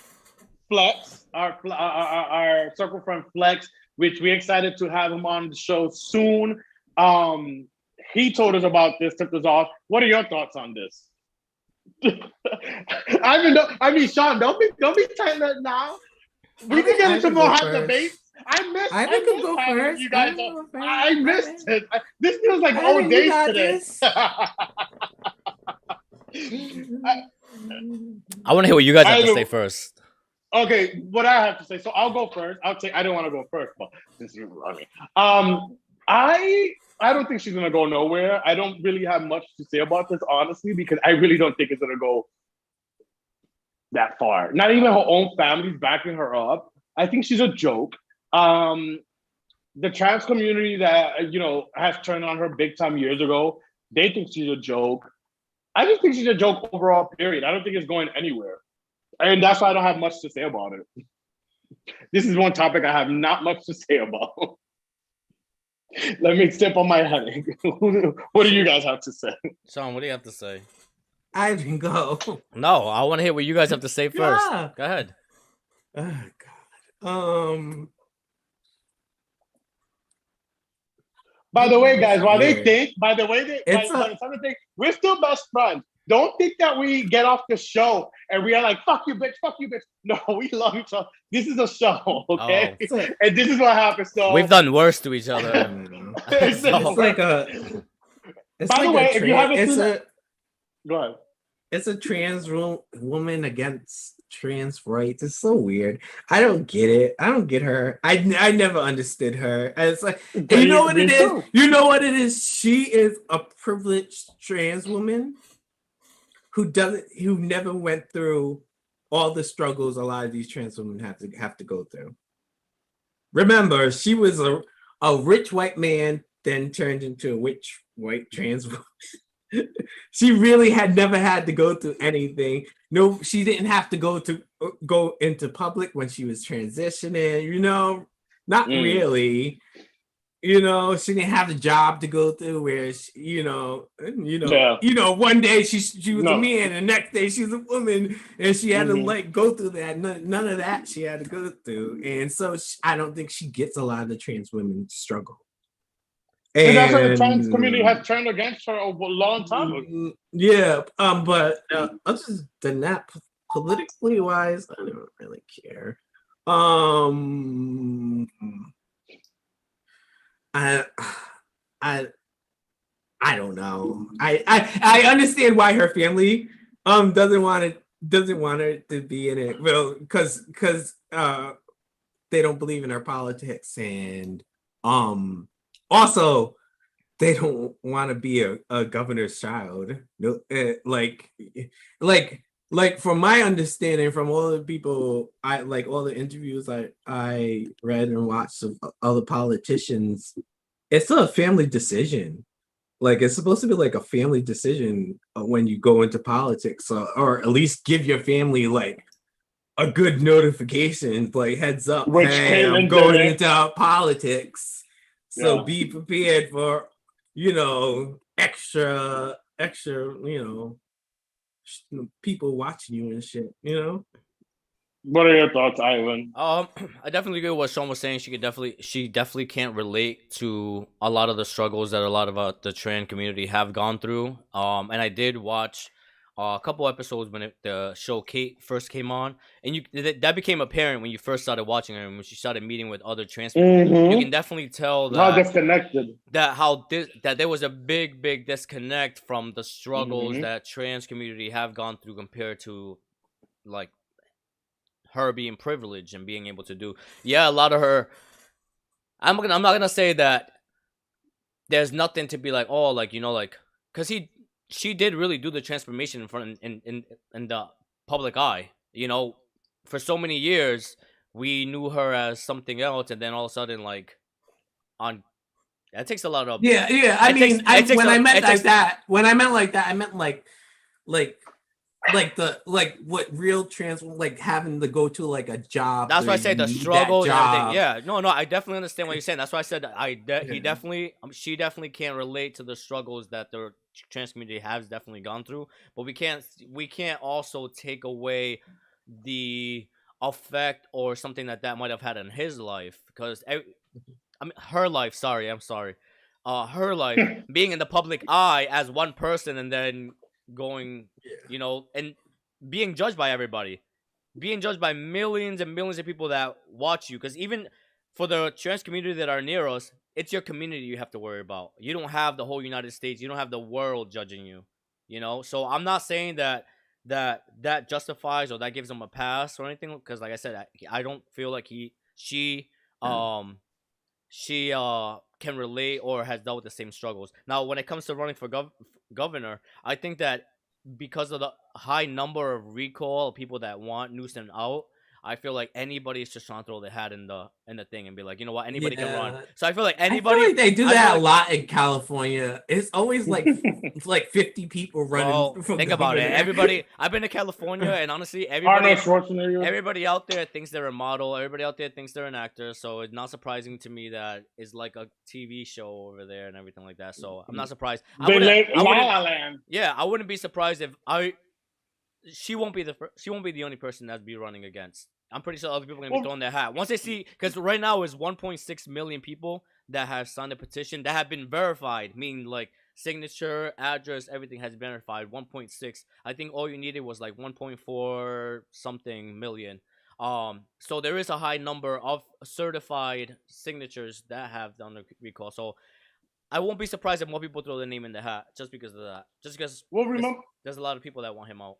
Flex, our, our our circle friend Flex, which we're excited to have him on the show soon. Um, he told us about this, tipped us off. What are your thoughts on this? I mean, I mean, Sean, don't be don't be us now. We can get into can more hot first. debates. I missed. I I, can go first. You guys, I can on- go first. I missed it. I- This feels like old think days got today. this. I want to hear what you guys have to say first. Okay, what I have to say. So I'll go first. I'll say I didn't want to go first, but since you're running, um, I I don't think she's gonna go nowhere. I don't really have much to say about this, honestly, because I really don't think it's gonna go that far. Not even her own family's backing her up. I think she's a joke. Um, the trans community that you know has turned on her big time years ago, they think she's a joke. I just think she's a joke overall. Period. I don't think it's going anywhere and that's why I don't have much to say about it. This is one topic I have not much to say about. Let me sip on my honey. what do you guys have to say? Sean, what do you have to say? I can go. No, I want to hear what you guys have to say first. Yeah. Go ahead. Oh God. Um. By the way, guys, while they think, by the way, they, It's by a- the time they think, we're still best friends. Don't think that we get off the show and we are like, fuck you, bitch, fuck you, bitch. No, we love each other. This is a show, okay? It's, a, And this is what happens. So We've done worse to each other. It's- So- it's like a. It's By the way, a if you haven't it's seen a It's a trans woman against trans rights. It's so weird. I don't get it. I don't get her. I I never understood her. And it's like you know what it is. You know what it is. She is a privileged trans woman who doesn't who never went through all the struggles a lot of these trans women have to have to go through. Remember, she was a, a rich white man, then turned into a rich white trans woman. she really had never had to go through anything. No, she didn't have to go to go into public when she was transitioning, you know, not Mm. really. You know, she didn't have a job to go through where she, you know, you know, Yeah. you know, one day she she was No. a man, and the next day she's a woman, and she had to Mhm. like go through that. None, none of that she had to go through, and so sh I don't think she gets a lot of the trans women struggle. And that's what the trans community has turned against her a long time ago. Mm, Yeah, um, but uh, other than that, politically wise, I don't really care. Um, I, I, I don't know. I, I, I understand why her family um doesn't want it doesn't want her to be in it. Well, because because uh they don't believe in her politics and um also they don't want to be a, a governor's child. No eh, like like like from my understanding from all the people i like all the interviews i i read and watched of other politicians it's a family decision. Like it's supposed to be like a family decision uh, when you go into politics uh, or at least give your family like a good notification like heads up Which hey, i'm going into politics so Yeah. be prepared for you know extra extra you know people watching you and shit you know What are your thoughts, Ivan? Um, I definitely agree with what Sean was saying. She could definitely, she definitely can't relate to a lot of the struggles that a lot of uh, the trans community have gone through. Um, and I did watch uh, a couple episodes when it, the show Kate first came on, and you that, that became apparent when you first started watching her and when she started meeting with other trans people. You Mm-hmm. can definitely tell How that disconnected. that how this that there was a big big disconnect from the struggles Mhm. that trans community have gone through compared to like her being privileged and being able to do yeah a lot of her i'm gonna i'm not gonna say that there's nothing to be like oh like you know like because he she did really do the transformation in front in in in the public eye you know for so many years we knew her as something else and then all of a sudden like on that takes a lot of yeah yeah i mean takes- I, takes when a- I meant like takes- that when i meant like that i meant like like like the like what real trans like having to go to like a job That's why I say the struggle. need that struggles and everything. job. Yeah, no, no, I definitely understand what you're saying. That's why I said I de- he definitely, um, she definitely can't relate to the struggles that the trans community has definitely gone through. But we can't, we can't also take away the effect or something that that might have had in his life because I mean her life. Sorry, I'm sorry. Uh, her life being in the public eye as one person and then going, you know, and being judged by everybody being judged by millions and millions of people that watch you. Because even for the trans community that are near us, it's your community you have to worry about. You don't have the whole United States. You don't have the world judging you. You know, so I'm not saying that that that justifies or that gives him a pass or anything. Because like I said, I, I don't feel like he she um she uh can relate or has dealt with the same struggles. Now, when it comes to running for gov- governor, I think that because of the high number of recall people that want Newsom out, I feel like anybody is just trying to throw their hat in the in the thing and be like, you know what, anybody can run. So I feel like I feel anybody. like they do I feel that a lot in California. It's always like it's like 50 people running. Well, for think about it. Everybody, I've been to California, and honestly, everybody, everybody out there thinks they're a model. Everybody out there thinks they're an actor. So it's not surprising to me that it's like a TV show over there and everything like that. So I'm mm-hmm. not surprised. I They wouldn't- live I wouldn't- La Land. Yeah, I wouldn't be surprised if I. She won't be the fir- she won't be the only person that'd be running against. I'm pretty sure other people are gonna be throwing their hat once they see because right now is 1.6 million people that have signed a petition that have been verified, meaning like signature, address, everything has been verified. 1.6. I think all you needed was like 1.4 something million. Um, so there is a high number of certified signatures that have done the recall. So I won't be surprised if more people throw their name in the hat just because of that. Just because Well, there's- there's a lot of people that want him out.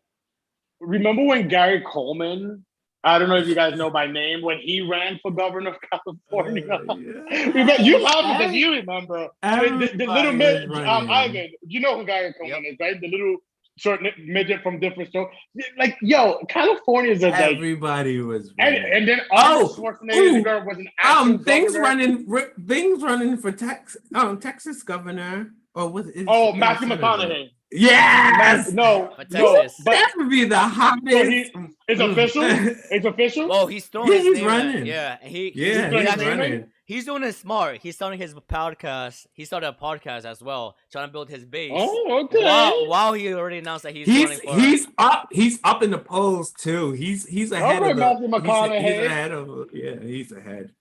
Remember when Gary Coleman, I don't know if you guys know by name, when he ran for governor of California. Uh, yeah. You laugh because you remember. The, the little Everybody mid, was um. Ivan, you know who Gary Coleman is, right? The little short midget from different show. Like, yo, California is a like, Everybody was. and, and then Oh, Schwarzenegger ooh, was an um, things governor. running, ri- things running for Tex, um, Texas governor, or was Oh, it Matthew senator? McConaughey. Yes, No, But no, Texas. but that would be the hottest. he- it's official. It's official. Oh, he's throwing Yeah, his he's name in. running. Yeah, he yeah, he's, he's he's actually- running. he's doing it smart. He's starting his podcast. He started a podcast as well, trying to build his base. Oh, okay. While, while he already announced that he's, He's running for he's up. He's up in the polls too. He's he's ahead right, of Matthew he's- McConaughey. He's, ahead of yeah. He's ahead.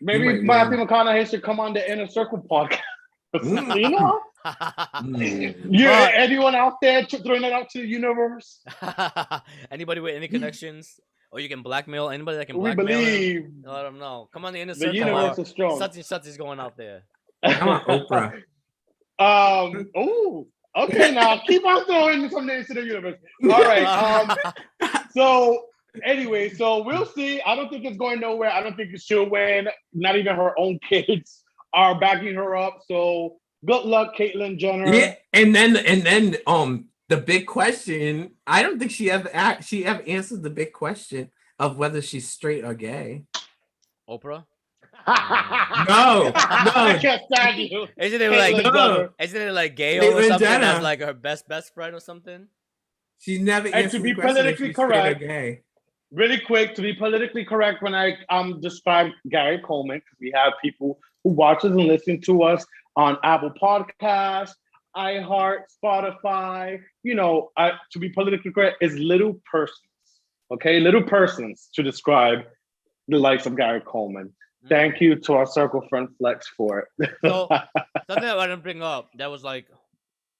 Maybe might Matthew win. McConaughey should come on the Inner Circle podcast. Mm. you know, Mm. you But- anyone out there t- throwing it out to the universe? anybody with any connections, or you can blackmail anybody that can We blackmail him. believe Let them know. Come on the inner the circle. universe uh, is strong. Such and such is going out there. I want Oprah. Um. Oh. Okay. Now keep on throwing some names to the universe. All right. Um. So anyway, so we'll see. I don't think it's going nowhere. I don't think she'll win. Not even her own kids are backing her up. So good luck, Caitlyn Jenner. Yeah, and then and then um the big question. I don't think she ever act, she ever answered the big question of whether she's straight or gay. Oprah. No, I no. can't stand you. Isn't it like Caitlyn No. Jenner. isn't it like Gayle or something Jenner. as like her best best friend or something? She never And to answered be the question if politically she's straight or correct, gay. Really quick, to be politically correct, when I um describe Gary Coleman, because we have people who watches and listens to us on Apple Podcasts, iHeart, Spotify. You know, I, to be politically correct, is little persons. Okay, little persons to describe the likes of Gary Coleman. Mm. Thank you to our circle friend Flex for it. So something that I didn't bring up that was like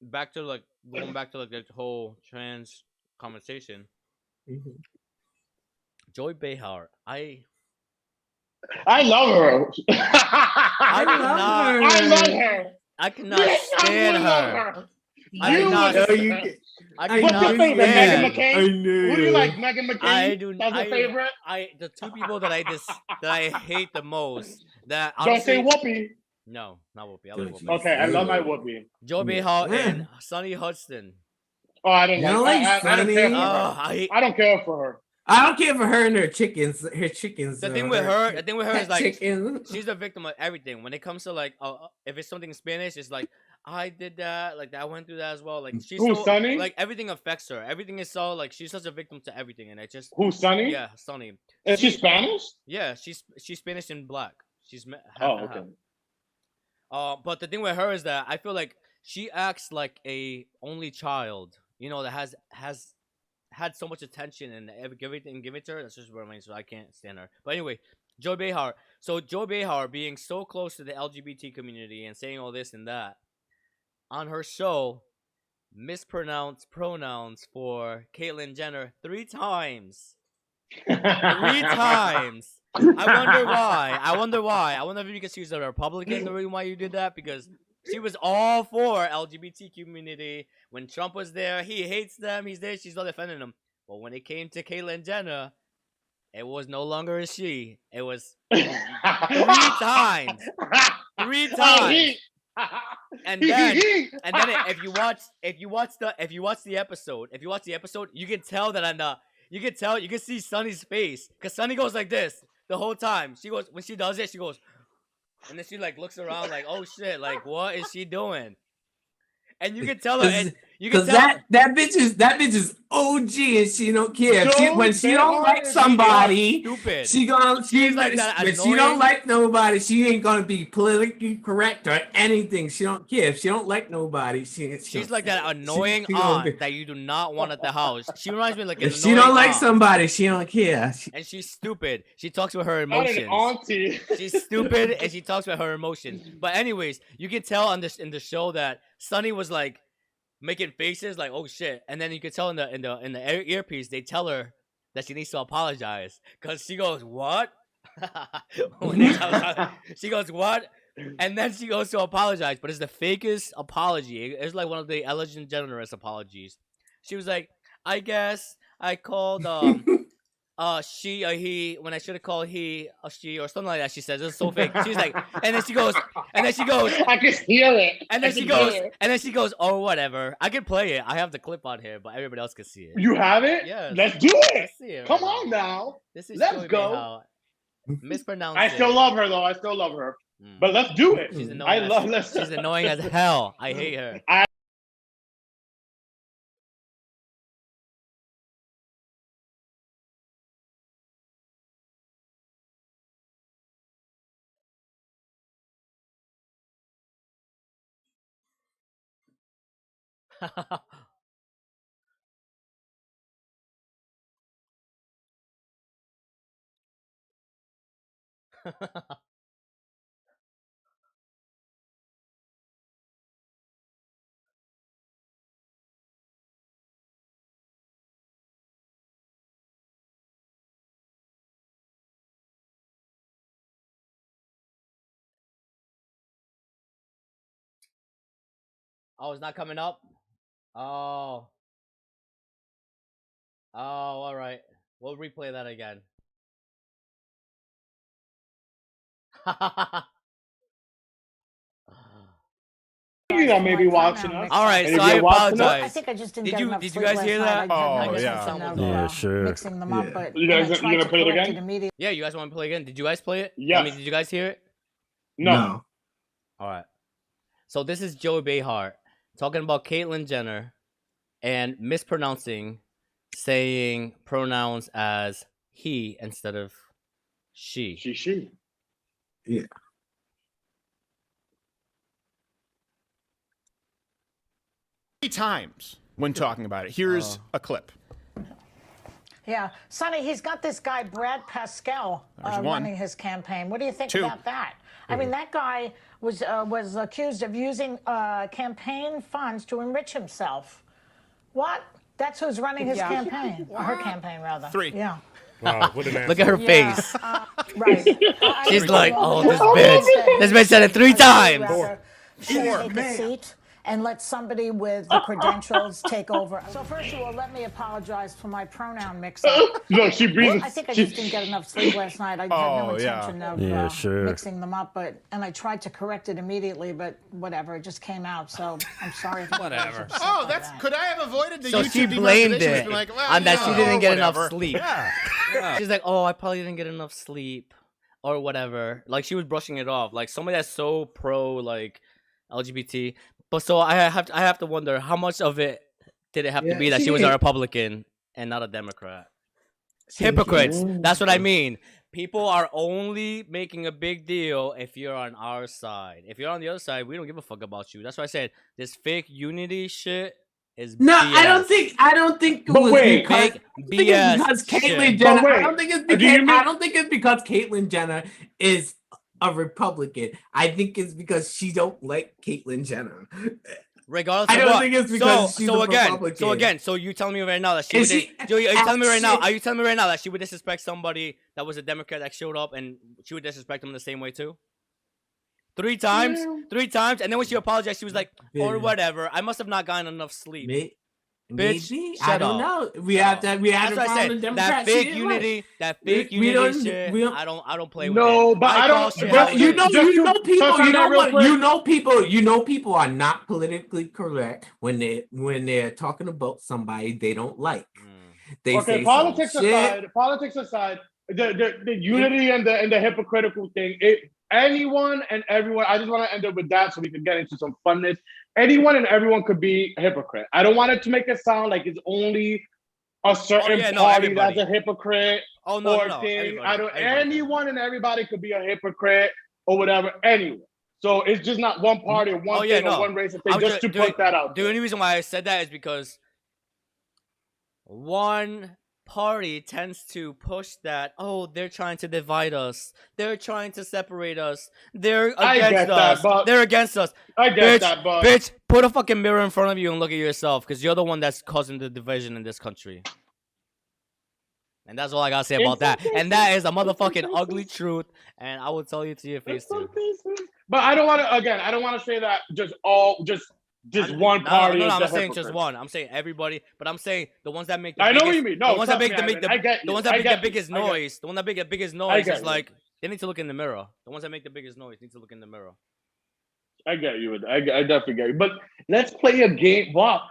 back to like going back to like the whole trans conversation. Mhm. Joy Behar, I I love her. I love cannot her. I love her. I cannot Yes, stand love her. I You cannot- would- No, you get- I I What's your favorite, you. Meghan stand. McCain? I knew. Who do you like, Meghan McCain? I do- That's your favorite. I the two people that I just that I hate the most that Don't say Whoopi. no, not Whoopi. I love Whoopi. Okay, I love my Whoopi. Joy Mm. Behar Yeah. and Sunny Hostin. Oh, I don't You like. I, I, I don't care for Sunny? Oh. I I don't care for her. I don't care for her and her chickens. Her chickens. the thing with her. The thing with her is like chickens. she's a victim of everything. When it comes to like, uh, uh, if it's something in Spanish, it's like I did that, like I went through that as well. Like she's Who, so, Sunny? like everything affects her. Everything is so like she's such a victim to everything, and it just Who's Sunny? yeah, Sunny. Is she Spanish? Yeah, she's she's Spanish and black. She's half Oh, okay. half. Uh, but the thing with her is that I feel like she acts like a only child, you know, that has has had so much attention and ev- everything given to her. That's just what I mean. So I can't stand her. But anyway, Joy Behar. So Joy Behar being so close to the LGBT community and saying all this and that on her show, mispronounced pronouns for Caitlyn Jenner three times. Three times. I wonder why. I wonder why. I wonder if you because she's a Republican, the reason why you did that because she was all for LGBT community when Trump was there. He hates them. He's there. She's not defending them. But when it came to Caitlyn Jenner, it was no longer a she. It was Three times. Three times. And then and then if you watch if you watch the if you watch the episode if you watch the episode you can tell that I'm not you can tell you can see Sunny's face because Sunny goes like this the whole time she goes when she does it she goes and then she like looks around like oh shit like what is she doing? And you can tell her and Because tell that that bitch is that bitch is OG and she don't care. She, when she don't like somebody, stupid she gonna she She's like that when she don't like nobody, she ain't gonna be politically correct or anything. She don't care. If she don't like nobody, she, she she's like that annoying she gonna aunt that you do not want at the house she reminds me of, like an If she don't annoying like aunt. somebody, she don't care. She- and she's stupid she talks with her Not an emotions auntie. She's stupid and she talks about her emotions. But anyways, you can tell on this in the show that Sunny was like making faces like oh shit, and then you can tell in the in the in the earpiece they tell her that she needs to apologize because she goes what? When they tell her- she goes what? And then she goes to apologize, but it's the fakest apology. It's like one of the Ellen DeGeneres apologies. She was like, "I guess I called um uh she or he when I should have called he or she or something like that. She says it's so fake. She's like, and then she goes, and then she goes, I can hear it. and I then she goes, and then she goes, oh whatever. I can play it. I have the clip on here, but everybody else can see it. You have it? Yes. Let's do it. Let's see it. Come right on now. This is Let's go. Behar. Mispronounce I it. still love her though. I still love her. Mm. But let's do it. She's Mm. annoying. I as- love this. She's annoying as hell. I hate her. oh, it's not coming up. Oh. Oh, all right. We'll replay that again. You that may be watching us. all right, And so I you're apologize. I think I just didn't Did get you- enough did you guys hear that? Oh, yeah. Yeah, sure. Mixing them up, Yeah. but You guys- I you gonna to play it again? immediately. Yeah, you guys want to play again? Did you guys play it? Yeah. I mean, did you guys hear it? No. All right. So this is Joey Behar talking about Caitlyn Jenner and mispronouncing, saying pronouns as he instead of she. She, she. Three times when talking about it. Here's Oh. a clip. Yeah, Sunny, he's got this guy Brad Parscale uh, running his campaign. What do you think Two. about that? I mean, that guy was uh, was accused of using uh, campaign funds to enrich himself. What? That's who's running his campaign, or her campaign rather. Three. Yeah. Wow, what an Look at her Yeah, face. uh, right. She's like, oh, this bitch. say- This bitch said it three I'd times. rather she take a seat and let somebody with the credentials take over. So first of all, let me apologize for my pronoun mix-up. No, she breathes. I think I she- just didn't get enough sleep last night. I had Oh, no yeah. intention of Yeah, uh, sure. mixing them up, but and I tried to correct it immediately, but whatever, it just came out. So I'm sorry. If Whatever. Oh, that's that. could I have avoided the So YouTube she blamed demonetization? it She's like, well, on that you she didn't get enough whatever. sleep. Yeah. She's like, oh, I probably didn't get enough sleep or whatever. Like she was brushing it off. Like somebody that's so pro like LGBT. But so I have to, I have to wonder how much of it did it have to be that she she was a. Republican and not a Democrat? See, Hypocrites. That's what I mean. People are only making a big deal if you're on our side. If you're on the other side, we don't give a fuck about you. That's why I said this fake unity shit is No, I don't think. I don't think it But was wait. because. Fake I think it's BS because. Caitlyn Jenner. I don't think it's because. you mean- I don't think it's because Caitlyn Jenner is a Republican. I think it's because she don't like Caitlyn Jenner. Regardless I of don't what. think it's because so, she's so a again, so again, so you telling me right now that she would she- dis- Joey, are you telling me right now? Are you telling me right now that she would disrespect somebody that was a Democrat that showed up and she would disrespect them the same way too? Three times, three times, and then when she apologized, she was like, "Or Yeah. whatever. I must have not gotten enough sleep." May- Bitch, Maybe I shut don't up. know. We Shut have up. to. We have That's to what I find a said. That she fake didn't unity, that We- fake we unity don't- shit. we don't- I don't, I don't play with No, it. but I don't- shit but you know, Just you know people. You know what? quick. You know people. You know people are not politically correct when they when they're talking about somebody they don't like. Mm. They okay, say politics some shit. aside, politics aside, the, the, the unity and the and the hypocritical thing. It, anyone and everyone. I just want to end up with that so we can get into some funness. Anyone and everyone could be a hypocrite. I don't want it to make it sound like it's only a oh, certain yeah, no, party everybody. that's a hypocrite Oh no, or no, thing. everybody, I don't. everybody. Anyone and everybody could be a hypocrite or whatever. Anyway, so it's just not one party or one Oh, yeah, thing or one race. Thing, I'm just ju- to point put that out. The only reason why I said that is because one party tends to push that, oh, they're trying to divide us. They're trying to separate us. They're against that, us. but- They're against us. I get bitch, that, but bitch, put a fucking mirror in front of you and look at yourself because you're the one that's causing the division in this country. And that's all I gotta say about that. And that is a motherfucking ugly truth. And I will tell you to your face too. But I don't want to. Again, I don't want to say that just all just just one no, party. No, no, is I'm saying just one. I'm saying everybody. But I'm saying the ones that make the I know biggest, what you mean. No, the ones that make the make the, the ones that make the biggest noise, the one that make the biggest noise is like they need to look in the mirror. The ones that make the biggest noise need to look in the mirror. I get you. I, I definitely get you. But let's play a game. Wow,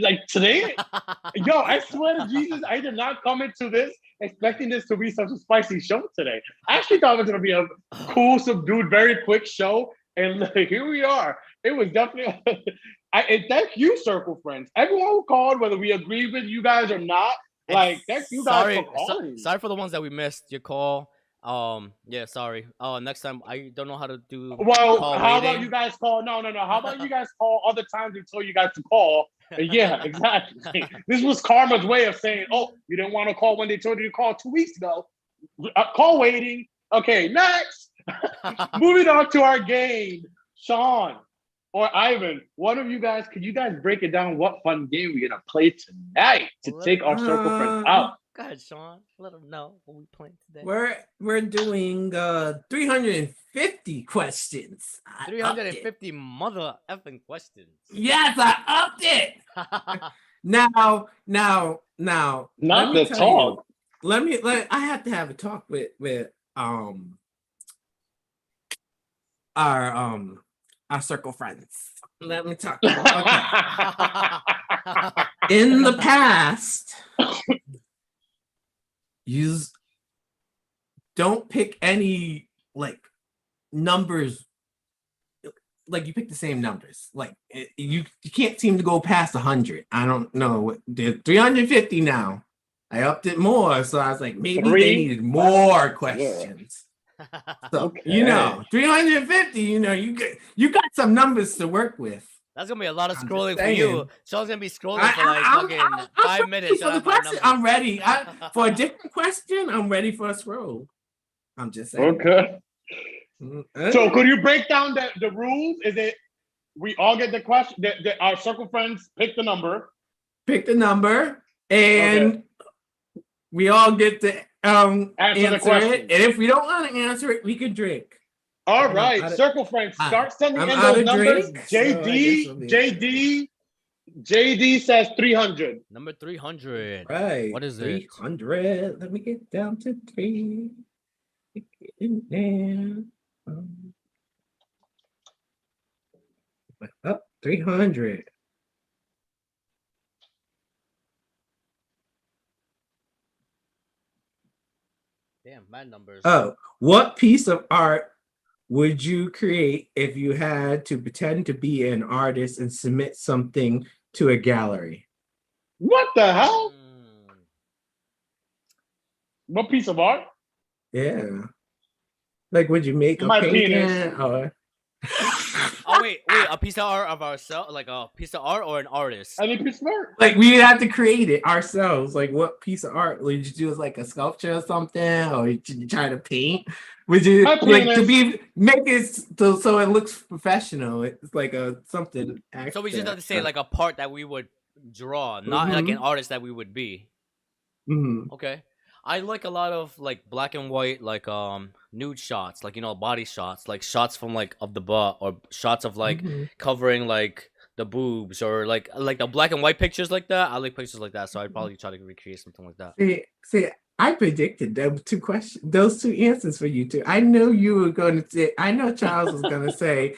like today, yo, I swear to Jesus, I did not come into this expecting this to be such a spicy show today. I actually thought it was gonna be a cool, subdued, very quick show, and like, here we are. It was definitely. I thank you, Circle Friends. Everyone who called, whether we agree with you guys or not, And like thank you guys sorry, for so- calling. sorry for the ones that we missed your call. Um, yeah, sorry. Oh, next time I don't know how to do. Well, how about you guys call? No, no, no. How about you guys call other times we told you guys to call? Yeah, exactly. this was Karma's way of saying, "Oh, you didn't want to call when they told you to call two weeks ago. Uh, call waiting." Okay, next. Moving on to our game, Sean or Ivan. One of you guys, could you guys break it down? What fun game we're gonna play tonight to take our circle friends out? Go ahead, Sean. Let them know what we playing today. We're we're doing uh 350 questions. I upped it. 350 mother effing questions. Yes, I upped it. Now, now, now. Not the tell you, talk. let me let I have to have a talk with with um our um our circle friends. Let me talk. Okay. In the past, you don't pick any like numbers like you pick the same numbers. Like it, you, you can't seem to go past 100. I don't know what they're 350 now. I upped it more, so I was like, maybe Three? they needed more questions. So you know, 350. You know, you get you got some numbers to work with. That's gonna be a lot of I'm scrolling for saying. you. Sean's gonna be scrolling I, for like I, fucking I'm, I'm, 5 I'm minutes. ready for the trying to find question. I'm ready. I, for a different question. I'm ready for a scroll. I'm just saying. okay. Mm, So could you break down the, the rules? Is it we all get the question that, the, our circle friends pick the number. pick the number and we all get to um Answer the question. it. And if we don't want to answer it, we can drink. All I'm right, out of- circle friends, start sending I'm in out those numbers. drink, so I guess JD, we'll JD, JD says 300. Number 300. Right. What is it? 300. Let me get down to three. Get in. Up 300. Damn, mad numbers. Oh, what piece of art would you create if you had to pretend to be an artist and submit something to a gallery? What the hell? Mm. What piece of art? Yeah. Like, would you make a My painting penis. or wait, wait, a piece of art of ourselves, like a piece of art or an artist? Any piece of art? like we have to create it ourselves? Like, what piece of art would you do? As like a sculpture or something, or you you try to paint? Would you My like to be make it so, so it looks professional? It's like a something. So we just have to say like a part that we would draw, not like an artist that we would be. Mhm. Okay. I like a lot of like black and white, like um nude shots, like you know body shots, like shots from like of the butt or shots of like Mhm. covering like the boobs or like like the black and white pictures like that. I like pictures like that, so I'd probably try to recreate something like that. See, see, I predicted those two questions, those two answers for you two. I know you were going to say. I know Charles was going to say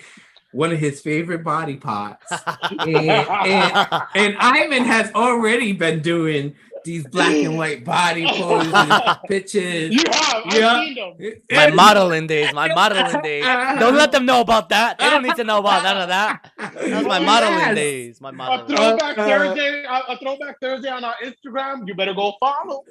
one of his favorite body parts, and, and and Ivan has already been doing these black and white body poses, pictures. You have. I've Yeah. seen them. my modeling days, my modeling days. Don't let them know about that. They don't need to know about none of that. That's my modeling Yes. days. My modeling. A modeling. throwback Uh, uh, Thursday, a, a throwback Thursday on our Instagram. You better go follow.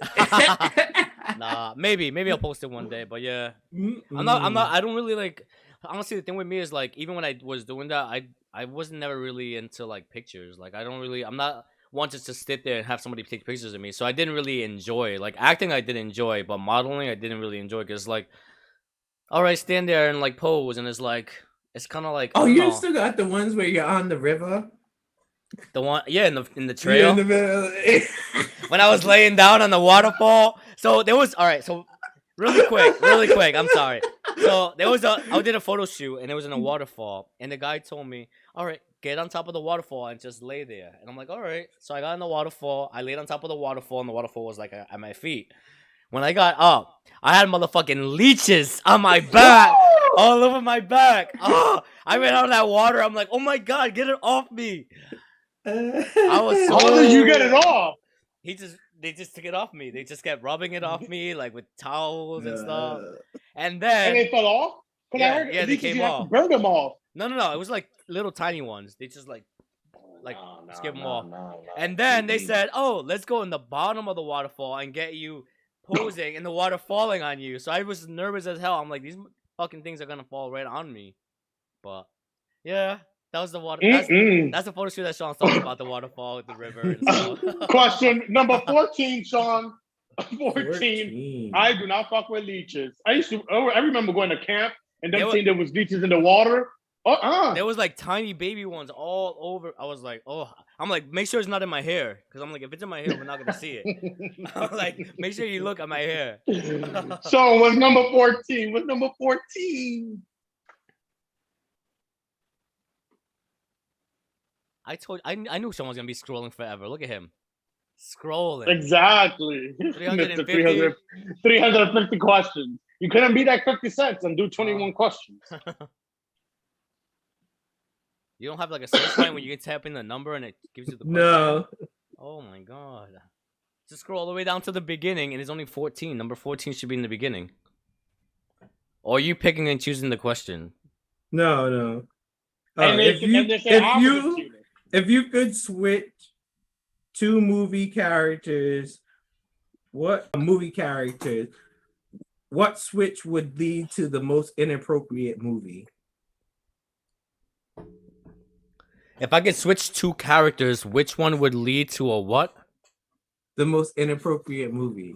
Nah, maybe, maybe I'll post it one day. But yeah, I'm not. I'm not. I don't really like. Honestly, the thing with me is like, even when I was doing that, I I wasn't never really into like pictures. Like, I don't really. I'm not just to sit there and have somebody take pictures of me. So I didn't really enjoy. Like acting, I did enjoy, but modeling, I didn't really enjoy because like, all right, stand there and like pose, and it's like. It's kind of like Oh, you know, still got the ones where you're on the river, the one yeah in the in the trail in the middle. when I was laying down on the waterfall. So there was all right. So really quick, really quick. I'm sorry. So there was a I did a photo shoot and it was in a waterfall, and the guy told me, "All right, get on top of the waterfall and just lay there." And I'm like, "All right." So I got in the waterfall. I laid on top of the waterfall, and the waterfall was like at my feet. When I got up, I had motherfucking leeches on my back, all over my back. Oh, I ran out of that water. I'm like, "Oh my god, get it off me!" I was so How did you get it off? he just they just took it off me. They just kept rubbing it off me like with towels and stuff. And then And they fell off? Because Yeah, I heard yeah, they came off. to burn them off. no, no, no, it was like little tiny ones. They just like like No, no, skip 'em no, off. no, no. And then they said, "Oh, let's go in the bottom of the waterfall and get you posing and the water falling on you." So I was nervous as hell. I'm like, these fucking things are gonna fall right on me. But yeah, that was the water. That's, that's the photo shoot that Sean's talking about the waterfall with the river and stuff. Question number 14, Sean. 14. 14. I do not fuck with leeches. I used to, oh, I remember going to camp and were- seeing there was leeches in the water. Uh-uh. There was like tiny baby ones all over. I was like, oh, I'm like, make sure it's not in my hair, because I'm like, if it's in my hair, we're not gonna see it. I'm like, make sure you look at my hair. so what's number 14? What's number 14? I told, I, I knew someone was gonna be scrolling forever. Look at him, scrolling. Exactly. 350. 300 350 questions. You couldn't be that 50 cents and do 21 questions. You don't have like a search line where you can type in the number and it gives you the question? No. Oh my god. Just scroll all the way down to the beginning and it's only 14. Number 14 should be in the beginning. Or are you picking and choosing the question? No, no. Uh, And they- if you and they say if you if you could switch two movie characters, what movie characters? What switch would lead to the most inappropriate movie? If I could switch two characters, which one would lead to a what? The most inappropriate movie.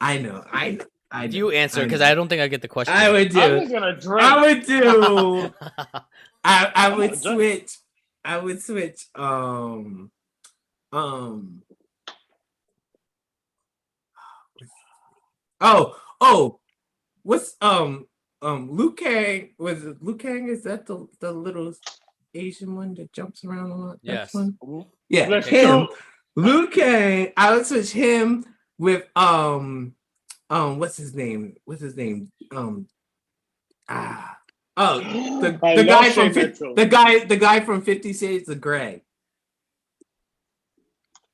I know. I know. I know, You answer because know. I don't think I get the question. I would I'm do. just gonna drink. I would do. I I would gonna drink. switch. I would switch. Um. Um. Oh. Oh. What's um um Liu Kang was it Liu Kang? Is that the the little Asian one that jumps around a lot? That's Yes. one? Yeah, Let's him. go. Liu Kang. I would switch him with um um what's his name? What's his name? Um ah oh the, I the guy Shay from Fif- Mitchell. the guy the guy from Fifty Shades of Grey.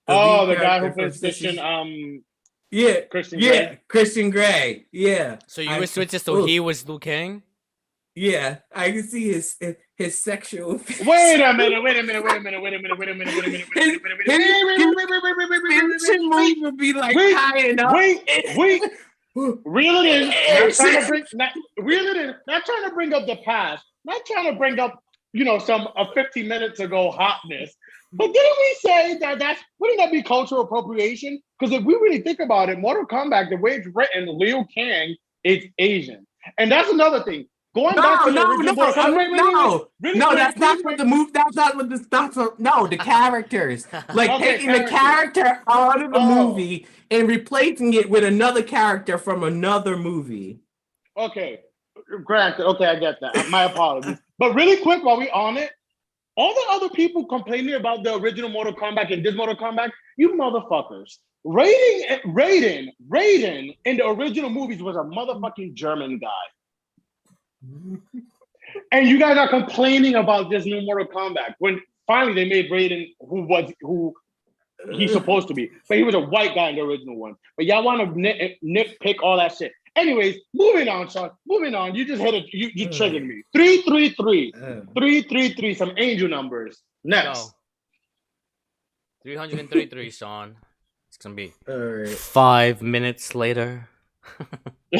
The Oh, the guy who character from plays Christian, um, Yeah, Christian yeah, Grey. Christian Grey. Yeah. so you I- would switch so Ooh. he was Liu Kang? Yeah, I can see his his sexual. Wait a minute, wait a minute, wait a minute, wait a minute, wait a minute, wait a minute, wait a minute, wait a minute, wait a minute, wait, wait, wait, wait, wait, wait, wait, wait, Finishing wait, move would be like wait, tying up. wait, wait, reel it in. Not Yes. trying to bring, not, reel it in. Not trying to bring up the past. Not trying to bring up, you know, some uh, 50 minutes ago hotness. But didn't we say that that's wouldn't that be cultural appropriation? Because if we really think about it, Mortal Kombat, the way it's written, Liu Kang is Asian, and that's another thing. Going back No, to the no, original no, Mortal Kombat- wait. no, Really no. quick, That's really not what the move. That's not what the that's what, no the characters. Like Okay, taking the character out of the Oh. movie and replacing it with another character from another movie. Okay, granted. Okay, I get that. My apologies. But really quick, while we on it, all the other people complaining about the original Mortal Kombat and this Mortal Kombat, you motherfuckers. Raiden, Raiden, Raiden in the original movies was a motherfucking German guy. And you guys are complaining about this new Mortal Kombat when finally they made Raiden who was who he's supposed to be, but he was a white guy in the original one. But y'all want to nit, nitpick all that shit. Anyways, moving on, Sean. Moving on. You just hit it. You, you triggered me. Three, three, three, three, three, three. Some angel numbers. Go. Next. 333, Sean. It's gonna be all right. five minutes later.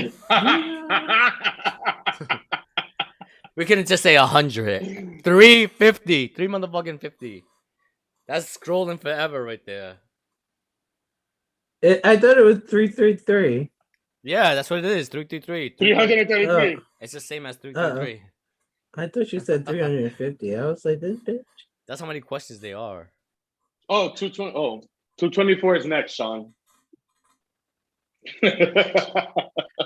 We couldn't just say 100. 350. 3 motherfucking 50. That's scrolling forever right there. It, I thought it was three three three. Yeah, that's what it is. 333. 333. It's the same as 333. Uh-uh. I thought you said three hundred and fifty. I was like, this bitch. That's how many questions they are. Oh, 220. Oh, 224 is next, Sean.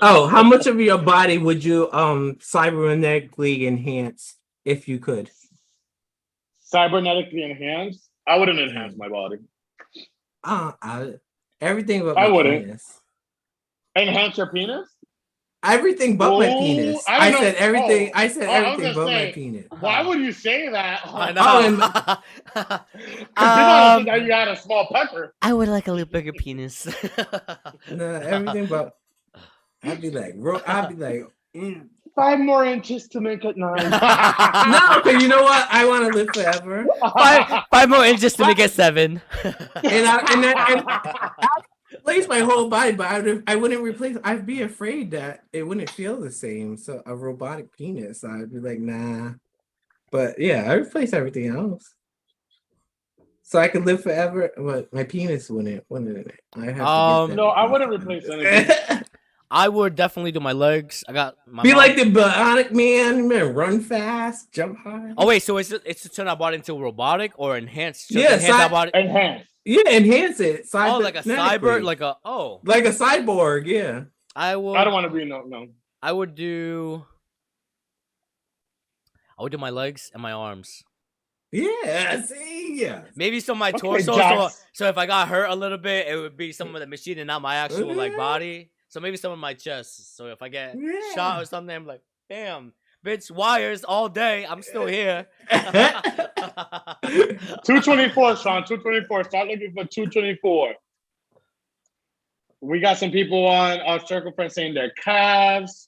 Oh, how much of your body would you um cybernetically enhance if you could? Cybernetically enhance? I wouldn't enhance my body. Uh, I, everything but I my wouldn't. penis. Enhance your penis? Everything but my Oh, penis. I I, said everything. Oh, I said oh, I everything gonna but say, my penis. Why would you say that? I Oh, know. Because Um, you had a small pecker. I would like a little bigger penis. No, everything but. I'd be like, ro- I'd be like, mm. Five more inches to make it nine. no, because you know what? I want to live forever, five, five more inches to make it seven. and I and, I, and I replace my whole body, but I would I wouldn't replace. I'd be afraid that it wouldn't feel the same. So a robotic penis, I'd be like, nah. But yeah, I replace everything else. So I could live forever, but my penis wouldn't. Wouldn't it? I have Um, no, I wouldn't replace anything. I would definitely do my legs. I got my Be mom- like the bionic man, man, run fast, jump high. Oh wait, so it's it's to turn our body into robotic or enhanced? just Yeah, enhance our si- body. Enhance. Yeah, enhance it. Oh, like a cybernetically. cyber, like a oh. like a cyborg. Yeah. I will. I don't want to be no no. I would do. I would do my legs and my arms. Yeah. See. Yeah. Maybe some of my Okay, torso. So, so if I got hurt a little bit, it would be some of the machine and not my actual like body. So maybe some of my chest. So if I get shot or something, I'm like, damn, bitch, wires all day. I'm still here. 224, Sean. 224. Start looking for 224. We got some people on our circle friends saying their calves.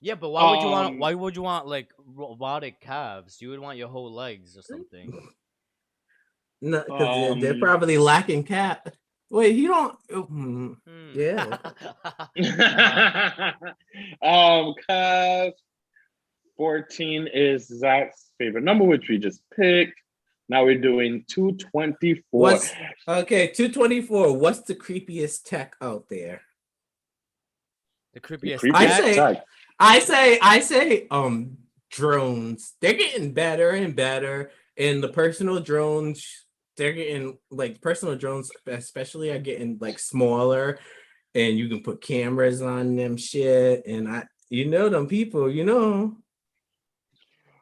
yeah, but why would you want? Um, Why would you want like robotic calves? You would want your whole legs or something. No, 'cause they're, they're Um, probably lacking cat. Wait, you don't. oh, hmm. Hmm. Yeah. um, calves. 14 is Zach's favorite number, which we just picked. Now we're doing 224. What's okay? Two twenty four. What's the creepiest tech out there? the creepiest. Creepy I say- tech. I say, I say, um, drones. They're getting better and better, and the personal drones, they're getting like personal drones, especially are getting like smaller, and you can put cameras on them, shit. And I, you know, them people, you know.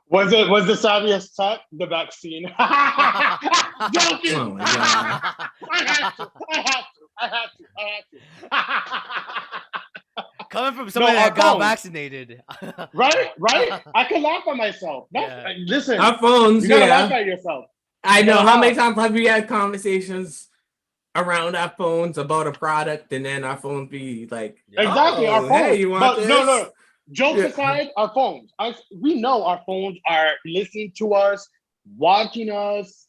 Was it was the savviest tech the vaccine? Joking. Oh my God. I had to. I had to. I had to. I had to. Coming from somebody No, that our got phones. vaccinated. right, right. I can laugh at myself. That's, Yeah. Listen, Our phones, you gotta yeah. laugh at yourself. I know. Yeah. How many times have we had conversations around our phones about a product, and then our phones be like, Exactly, our "Oh, phones. Hey, you want but this? no, no. Jokes Yeah. aside, our phones. I, we know our phones are listening to us, watching us.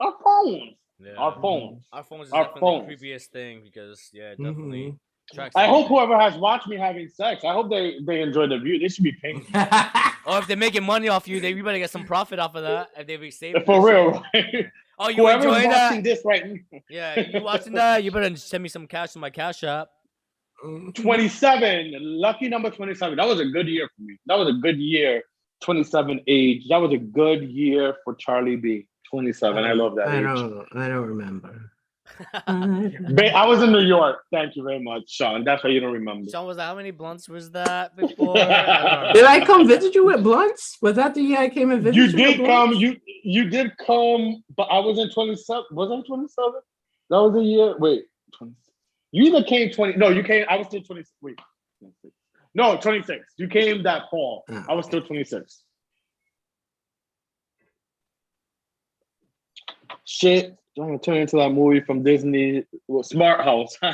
Our phones. Yeah. Our phones. Our phones is Our definitely phones. the creepiest thing because yeah, definitely Mhm. tracks. I hope whoever has watched me having sex, I hope they they enjoy the view. They should be paying. Or if they're making money off you, they you better get some profit off of that. If they be saving For real, right? Oh, you Whoever's enjoying watching that? this right now. Yeah, you watching that? You better send me some cash in my cash app. Mhm. 27, lucky number 27. That was a good year for me. That was a good year. 27 age. That was a good year for Charlie B. 27. I love that I age. don't. I don't remember. Ba- I was in New York. Thank you very much, Sean. That's why you don't remember. Sean was like, "How many blunts was that before?" I Did. I come visit you with blunts? Was that the year I came and visited You you? did with come. blunts? You you did come, but I was in 27. Was I 27? That was the year. Wait, 20, you either came 20. No, you came. I was still 26. Wait, no, 26. You came that fall. Ah. I was still 26. Shit, I'm gonna turn into that movie from Disney, well, Smart House. oh,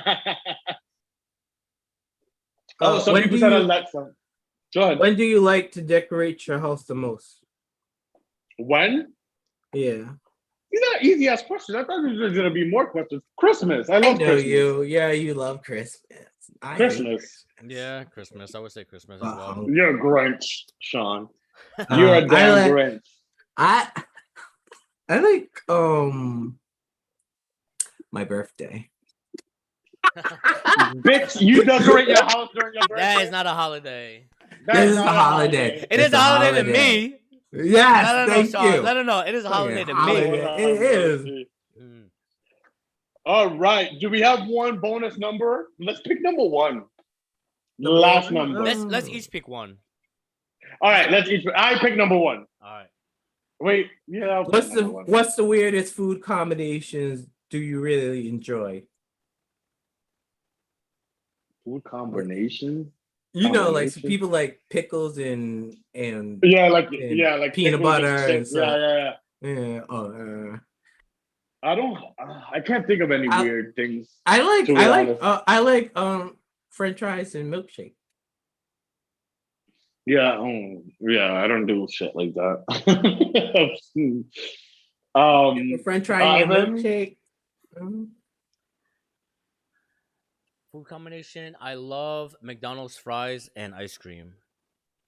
Uh, when people do said you- Alexa. Go ahead. When do you like to decorate your house the most? When? Yeah, These are easy ass questions. I thought there was gonna be more questions. Christmas. I love I love know Christmas. you. Yeah, you love Christmas. I hate Christmas. Yeah, Christmas. I would say Christmas as well. Uh-oh. You're a Grinch, Sean. You're a Um, I damn like- Grinch. I I like um my birthday. Bitch, you decorate your house during your birthday. That is not a holiday. That This is not a holiday. It It's is a holiday, to me. Yes, Let her know, thank Sean. you. Let her know. It is a holiday to holiday. me. It is. Mm. All right. Do we have one bonus number? Let's pick number one. The last number. Let's let's each pick one. All right. Let's each. I pick number one. All right. Wait. Yeah. What's the one. what's the weirdest food combinations do you really enjoy? food combination? You know, like some people like pickles and and Yeah, like And yeah, like peanut butter and. Yeah, stuff. yeah, yeah. yeah. Oh, uh, I don't. uh, I can't think of any I- weird things. I like I like uh, I like um French fries and milkshake. Yeah, um, yeah, I don't do shit like that. um, French fry and Ivan? milkshake. Mhm. Food combination. I love McDonald's fries and ice cream.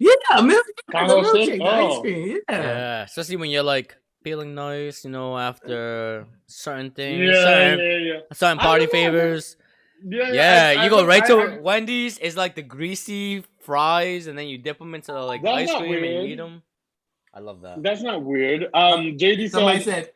Yeah, milk, the Combo stick? milkshake, the ice Oh. cream. Yeah. Yeah, especially when you're like feeling nice, you know, after certain things, yeah, certain, yeah, yeah. certain party don't know, man. favors. Yeah, Yeah, I- I you go don't- right I- to I- Wendy's. It's like the greasy fries, and then you dip them into the like That's ice not cream and eat them. I love that. That's not weird. Um, JD Somebody said said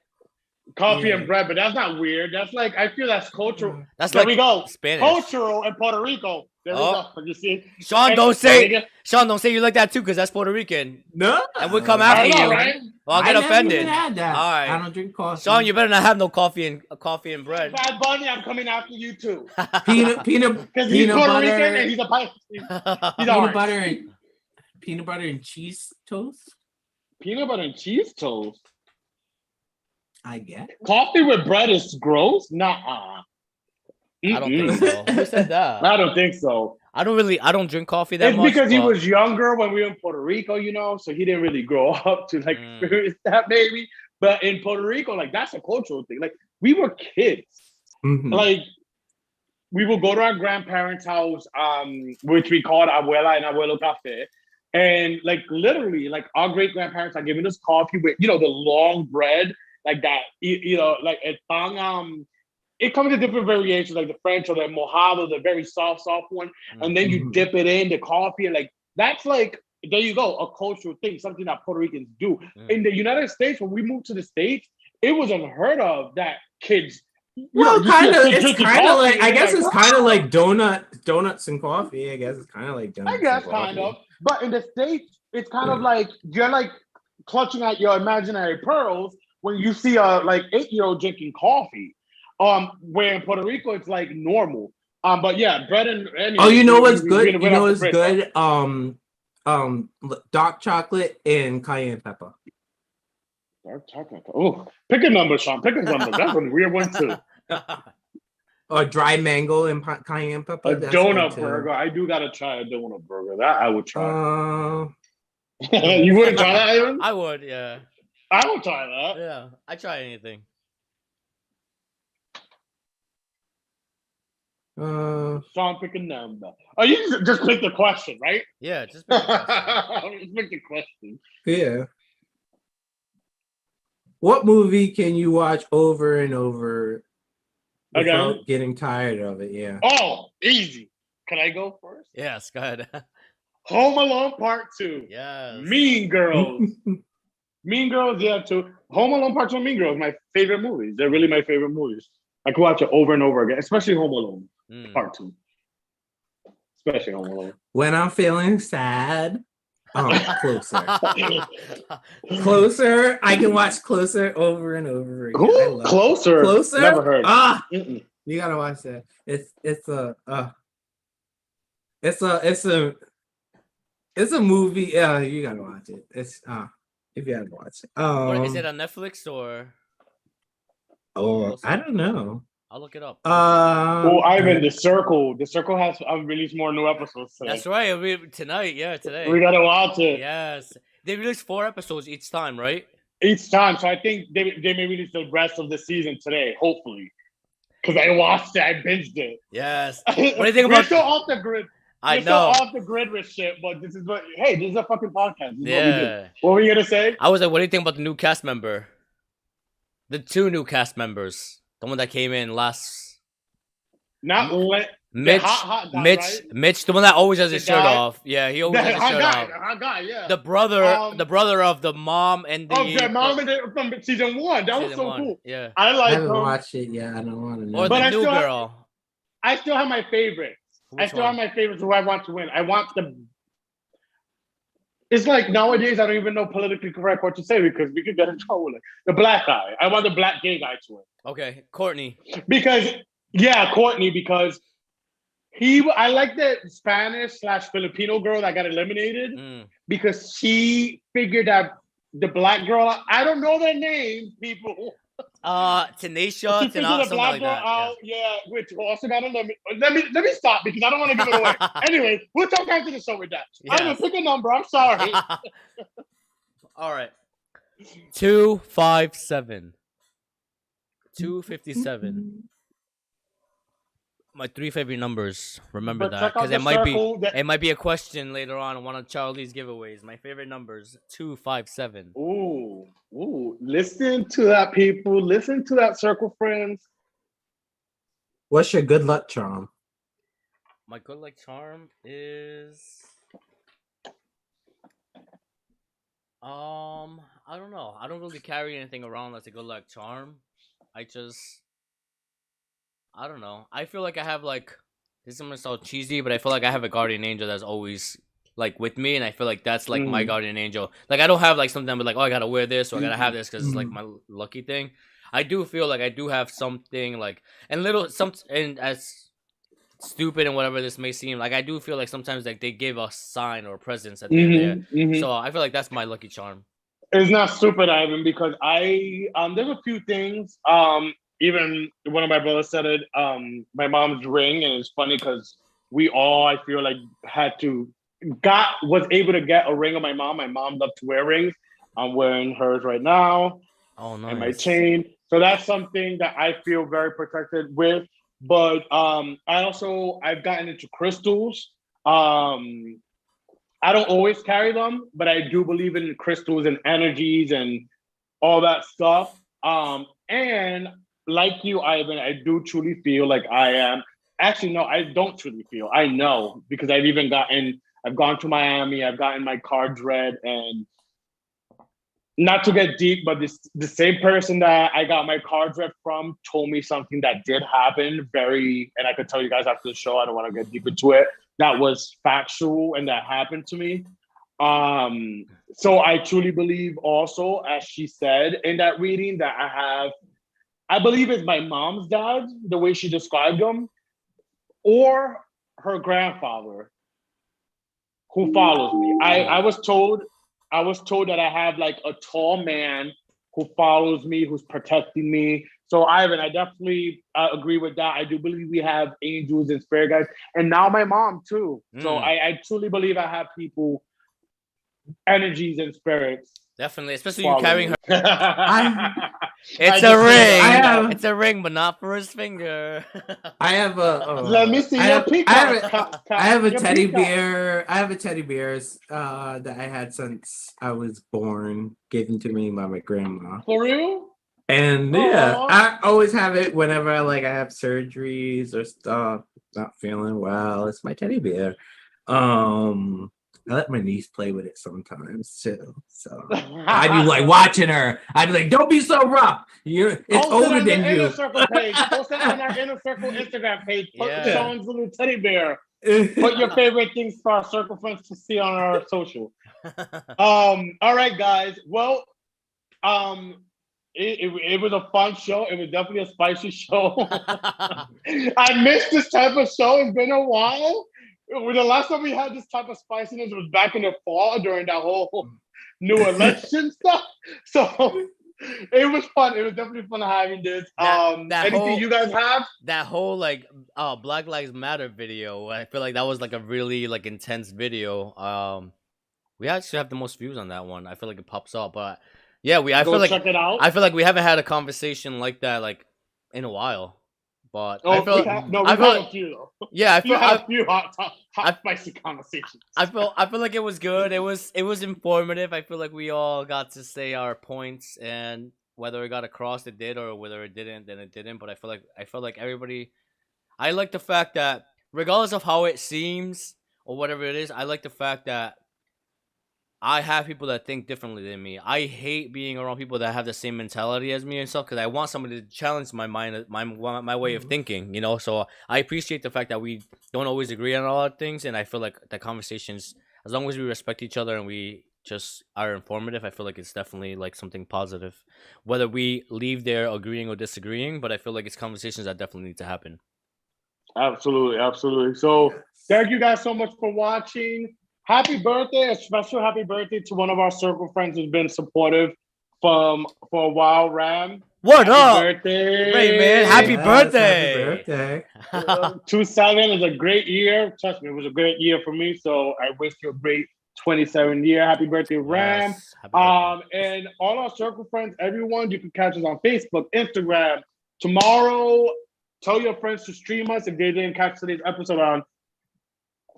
coffee yeah. and bread, but that's not weird. That's like I feel that's cultural. That's there like we go. Spanish. Cultural in Puerto Rico. There Oh. we go. You see, Sean, Hey, don't say. Sean, don't say you like that too, because that's Puerto Rican. no, And we come after know, you. right? Well, I'll get never offended. had that. All right. I don't drink coffee. Sean, you better not have no coffee and uh, coffee and bread. Bad Bunny, I'm coming after you too. peanut peanut Because he's peanut Puerto butter, Rican and he's a Pisces. He's peanut orange. butter and peanut butter and cheese toast. Peanut butter and cheese toast. I get. Coffee with bread is gross. Nah. I don't think so. Who said that? I don't think so. I don't really. I don't drink coffee that It's much. because he but- was younger when we were in Puerto Rico, you know, so he didn't really grow up to like Mm. experience that maybe. But in Puerto Rico, like that's a cultural thing. Like we were kids. Mhm. Like we would go to our grandparents' house, um, which we called abuela and abuelo cafe. And like literally, like our great grandparents are giving us coffee with, you know, the long bread, like that, you, you know, like it pan, um, it comes in different variations, like the French or the mojado, the very soft, soft one, and then you Mhm. dip it in the coffee, and like that's like there you go, a cultural thing, something that Puerto Ricans do. Mm. In the United States, when we moved to the States, it was unheard of that kids. you Well, know, kind of. It's kind of like. I guess you're it's kind of like donut, donuts and coffee. I guess it's kind of like donuts. I guess kind coffee. of, but in the states, it's kind of like you're like clutching at your imaginary pearls when you see a like eight year old drinking coffee. Um, where in Puerto Rico it's like normal. Um, but yeah, bread and, and Oh, you know what's we- we- good? we You know off what's good? Um, um, dark chocolate and cayenne pepper. Dark chocolate. Oh, pick a number, Sean. Pick a number. That's a weird one too. Or dry mango and pa- cayenne pepper. A that's donut burger. I do gotta try a donut burger. That I would try. Uh, you wouldn't try that, Ivan? I would. Yeah. I would try that. Yeah. I try anything. uh, Sean, pick a number. Oh, you just- just pick the question, right? Yeah. Just. pick just pick the question. yeah. What movie can you watch over and over Again? without getting tired of it? Yeah. Oh, easy. Can I go first? yes. Go ahead. Home Alone Part Two. yes. Mean Girls. mean Girls, yeah, too. Home Alone Part Two and Mean Girls, my favorite movies. They're really my favorite movies. I could watch it over and over again, especially Home Alone Mm. Part Two. Especially Home Alone. when I'm feeling sad, oh, closer. Closer. I can watch Closer over and over again. Ooh, love it. closer. Closer. Never heard. Ah, Mm-mm. you gotta watch that. It's it's a uh, it's a it's a it's a movie. Yeah, you gotta watch it. It's uh, if you haven't watched it. Um, What, is it on Netflix or? oh, I don't know. I'll look it up. Um, Oh, Ivan, The Circle. The Circle has um, released more new episodes today. That's right. We, tonight. Yeah. Today. We gotta watch it Yes. They release four episodes each time, right? each time. So I think they, they may release the rest of the season today, hopefully. Because I watched it, I binged it. Yes. What do you think We're about? still off the grid. I We're know. still off the grid with shit, but this is what. Hey, this is a fucking podcast. This is what we do. Yeah. What were you gonna say? I was like, what do you think about the new cast member? The two new cast members. The one that came in last. Not let Mitch. hot, hot guy, Mitch. right? Mitch. The one that always has The his shirt guy? off. Yeah, he the always has his hot shirt guy, off. the hot guy, yeah. The brother. Um, the brother of the mom and the. of the mom and the, from season one. That was so one. cool. Yeah. I like. I haven't him. watched it yet. I don't want to know. Or But the I new still have- girl. I still have my favorites. I still have my favorites who I want to win. I want the. It's like nowadays I don't even know politically correct what to say because we could get in trouble. Like, the black guy. I want the black gay guy to win Okay, Courtney. because yeah, Courtney because he. I like the Spanish slash Filipino girl that got eliminated Mm. because she figured that the black girl. I don't know their names, people. Uh, She Tanisha, figured Tana, the something black like girl that. out, yeah. which also got eliminated. Let me let me stop because I don't want to give it away. anyway, we'll talk after the show with that. I'm gonna pick a number. I'm sorry. All right. Two five seven. Two fifty seven. My three favorite numbers. Remember But that because it might be that- it might be a question later on one of Charlie's giveaways. My favorite numbers two five seven. Ooh, ooh! Listen to that, people. Listen to that, circle friends. What's your good luck charm? my good luck charm is um I don't know. I don't really carry anything around that's a good luck charm. I just I don't know. I feel like I have like this is gonna sound cheesy, but I feel like I have a guardian angel that's always like with me, and I feel like that's like my Mm. guardian angel. Like I don't have like something but like oh I gotta wear this or I gotta have this because it's like my lucky thing. I do feel like I do have something like and little some and as stupid and whatever this may seem, like I do feel like sometimes like they give a sign or presents at the end there. Mhm, mhm. So I feel like that's my lucky charm. It's not stupid, Ivan, because I um there's a few things. Um, even one of my brothers said it. Um, my mom's ring, and it's funny because we all I feel like had to got was able to get a ring of my mom. My mom loved to wear rings. I'm wearing hers right now Oh no. and my chain. So that's something that I feel very protected with. But um, I also I've gotten into crystals. Um, I don't always carry them, but I do believe in crystals and energies and all that stuff. Um, and like you, Ivan, I do truly feel like I am. Actually, no, I don't truly feel. I know because I've even gotten. I've gone to Miami. I've gotten my cards read, and not to get deep, but this the same person that I got my cards read from told me something that did happen. Very, and I could tell you guys after the show. I don't want to get deep into it. That was factual and that happened to me. Um, so I truly believe also, as she said in that reading, that I have, I believe it's my mom's dad, the way she described him, or her grandfather who follows me. I, I was told I was told that I have like a tall man who follows me, who's protecting me. So Ivan, I definitely uh, agree with that. I do believe we have angels and spirit guides, and now my mom too. So Mm. I, I truly believe I have people, energies and spirits. Definitely, especially you carrying her. I, It's I a ring. I have- It's a ring, but not for his finger. I have a. uh, Let me see I your have, peacock. I have a, Ca- ca- I have a teddy peacock. bear. I have a teddy bear uh, that I had since I was born, given to me by my grandma. For real? And yeah, Aw. I always have it whenever I like I have surgeries or stuff. Not feeling well. It's my teddy bear. Um, I let my niece play with it sometimes too. So I'd be like watching her. I'd be like, "Don't be so rough. You're it's Post older on the than Inner you." Circle page. Post it on our Inner Circle Instagram page. Put Yeah. Sean's little teddy bear. Put your favorite things for our circle friends to see on our social. Um, all right, guys. Well, um, it, it, it was a fun show. It was definitely a spicy show. I missed this type of show. It's been a while. The last time we had this type of spiciness was back in the fall during that whole new election stuff. So it was fun. It was definitely fun having this. That- um, that anything whole- you guys have? that whole like uh Black Lives Matter video, I feel like that was like a really like intense video. Um we actually have the most views on that one. I feel like it pops up, but yeah, we I Go feel like. I feel like we haven't had a conversation like that like in a while. But oh, I feel we have, no, we I feel- have a few though. yeah, I feel I, a few hot, hot, hot I- spicy conversations. I feel I feel like it was good. It was it was informative. I feel like we all got to say our points and whether it got across it did or whether it didn't then it didn't. But I feel like I felt like everybody I like the fact that regardless of how it seems or whatever it is, I like the fact that I have people that think differently than me. I hate being around people that have the same mentality as me and stuff because I want somebody to challenge my mind, uh, my my way of mm-hmm. thinking. You know, so I appreciate the fact that we don't always agree on a lot of things, and I feel like the conversations, as long as we respect each other and we just are informative, I feel like it's definitely like something positive. Whether we leave there agreeing or disagreeing, but I feel like it's conversations that definitely need to happen. Absolutely, absolutely. So thank you guys so much for watching. Happy birthday, a special happy birthday to one of our circle friends who's been supportive from for a while, Ram. What Happy up? birthday. Ray, man, happy Yes, birthday. Happy birthday. Uh, Two seven is a great year. Trust me, it was a great year for me. So I wish you a great 27 year. Happy birthday, Ram. Yes, happy birthday. Um, and all our circle friends, everyone, you can catch us on Facebook, Instagram. Tomorrow, tell your friends to stream us if they didn't catch today's episode on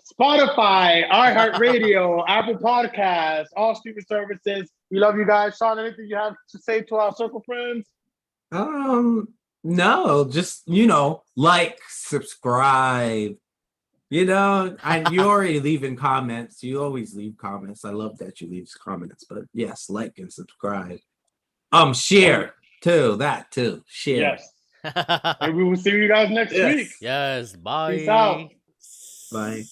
Spotify, iHeartRadio, Apple Podcasts, all streaming services. We love you guys. Sean, anything you have to say to our circle friends? Um, no, just you know, like, subscribe, You know, and you already leaving comments. You always leave comments. I love that you leave comments. But yes, like and subscribe. Um, share too. That too. Share. Yes. and we will see you guys next Yes. week. yes. Bye. Peace out. Bye.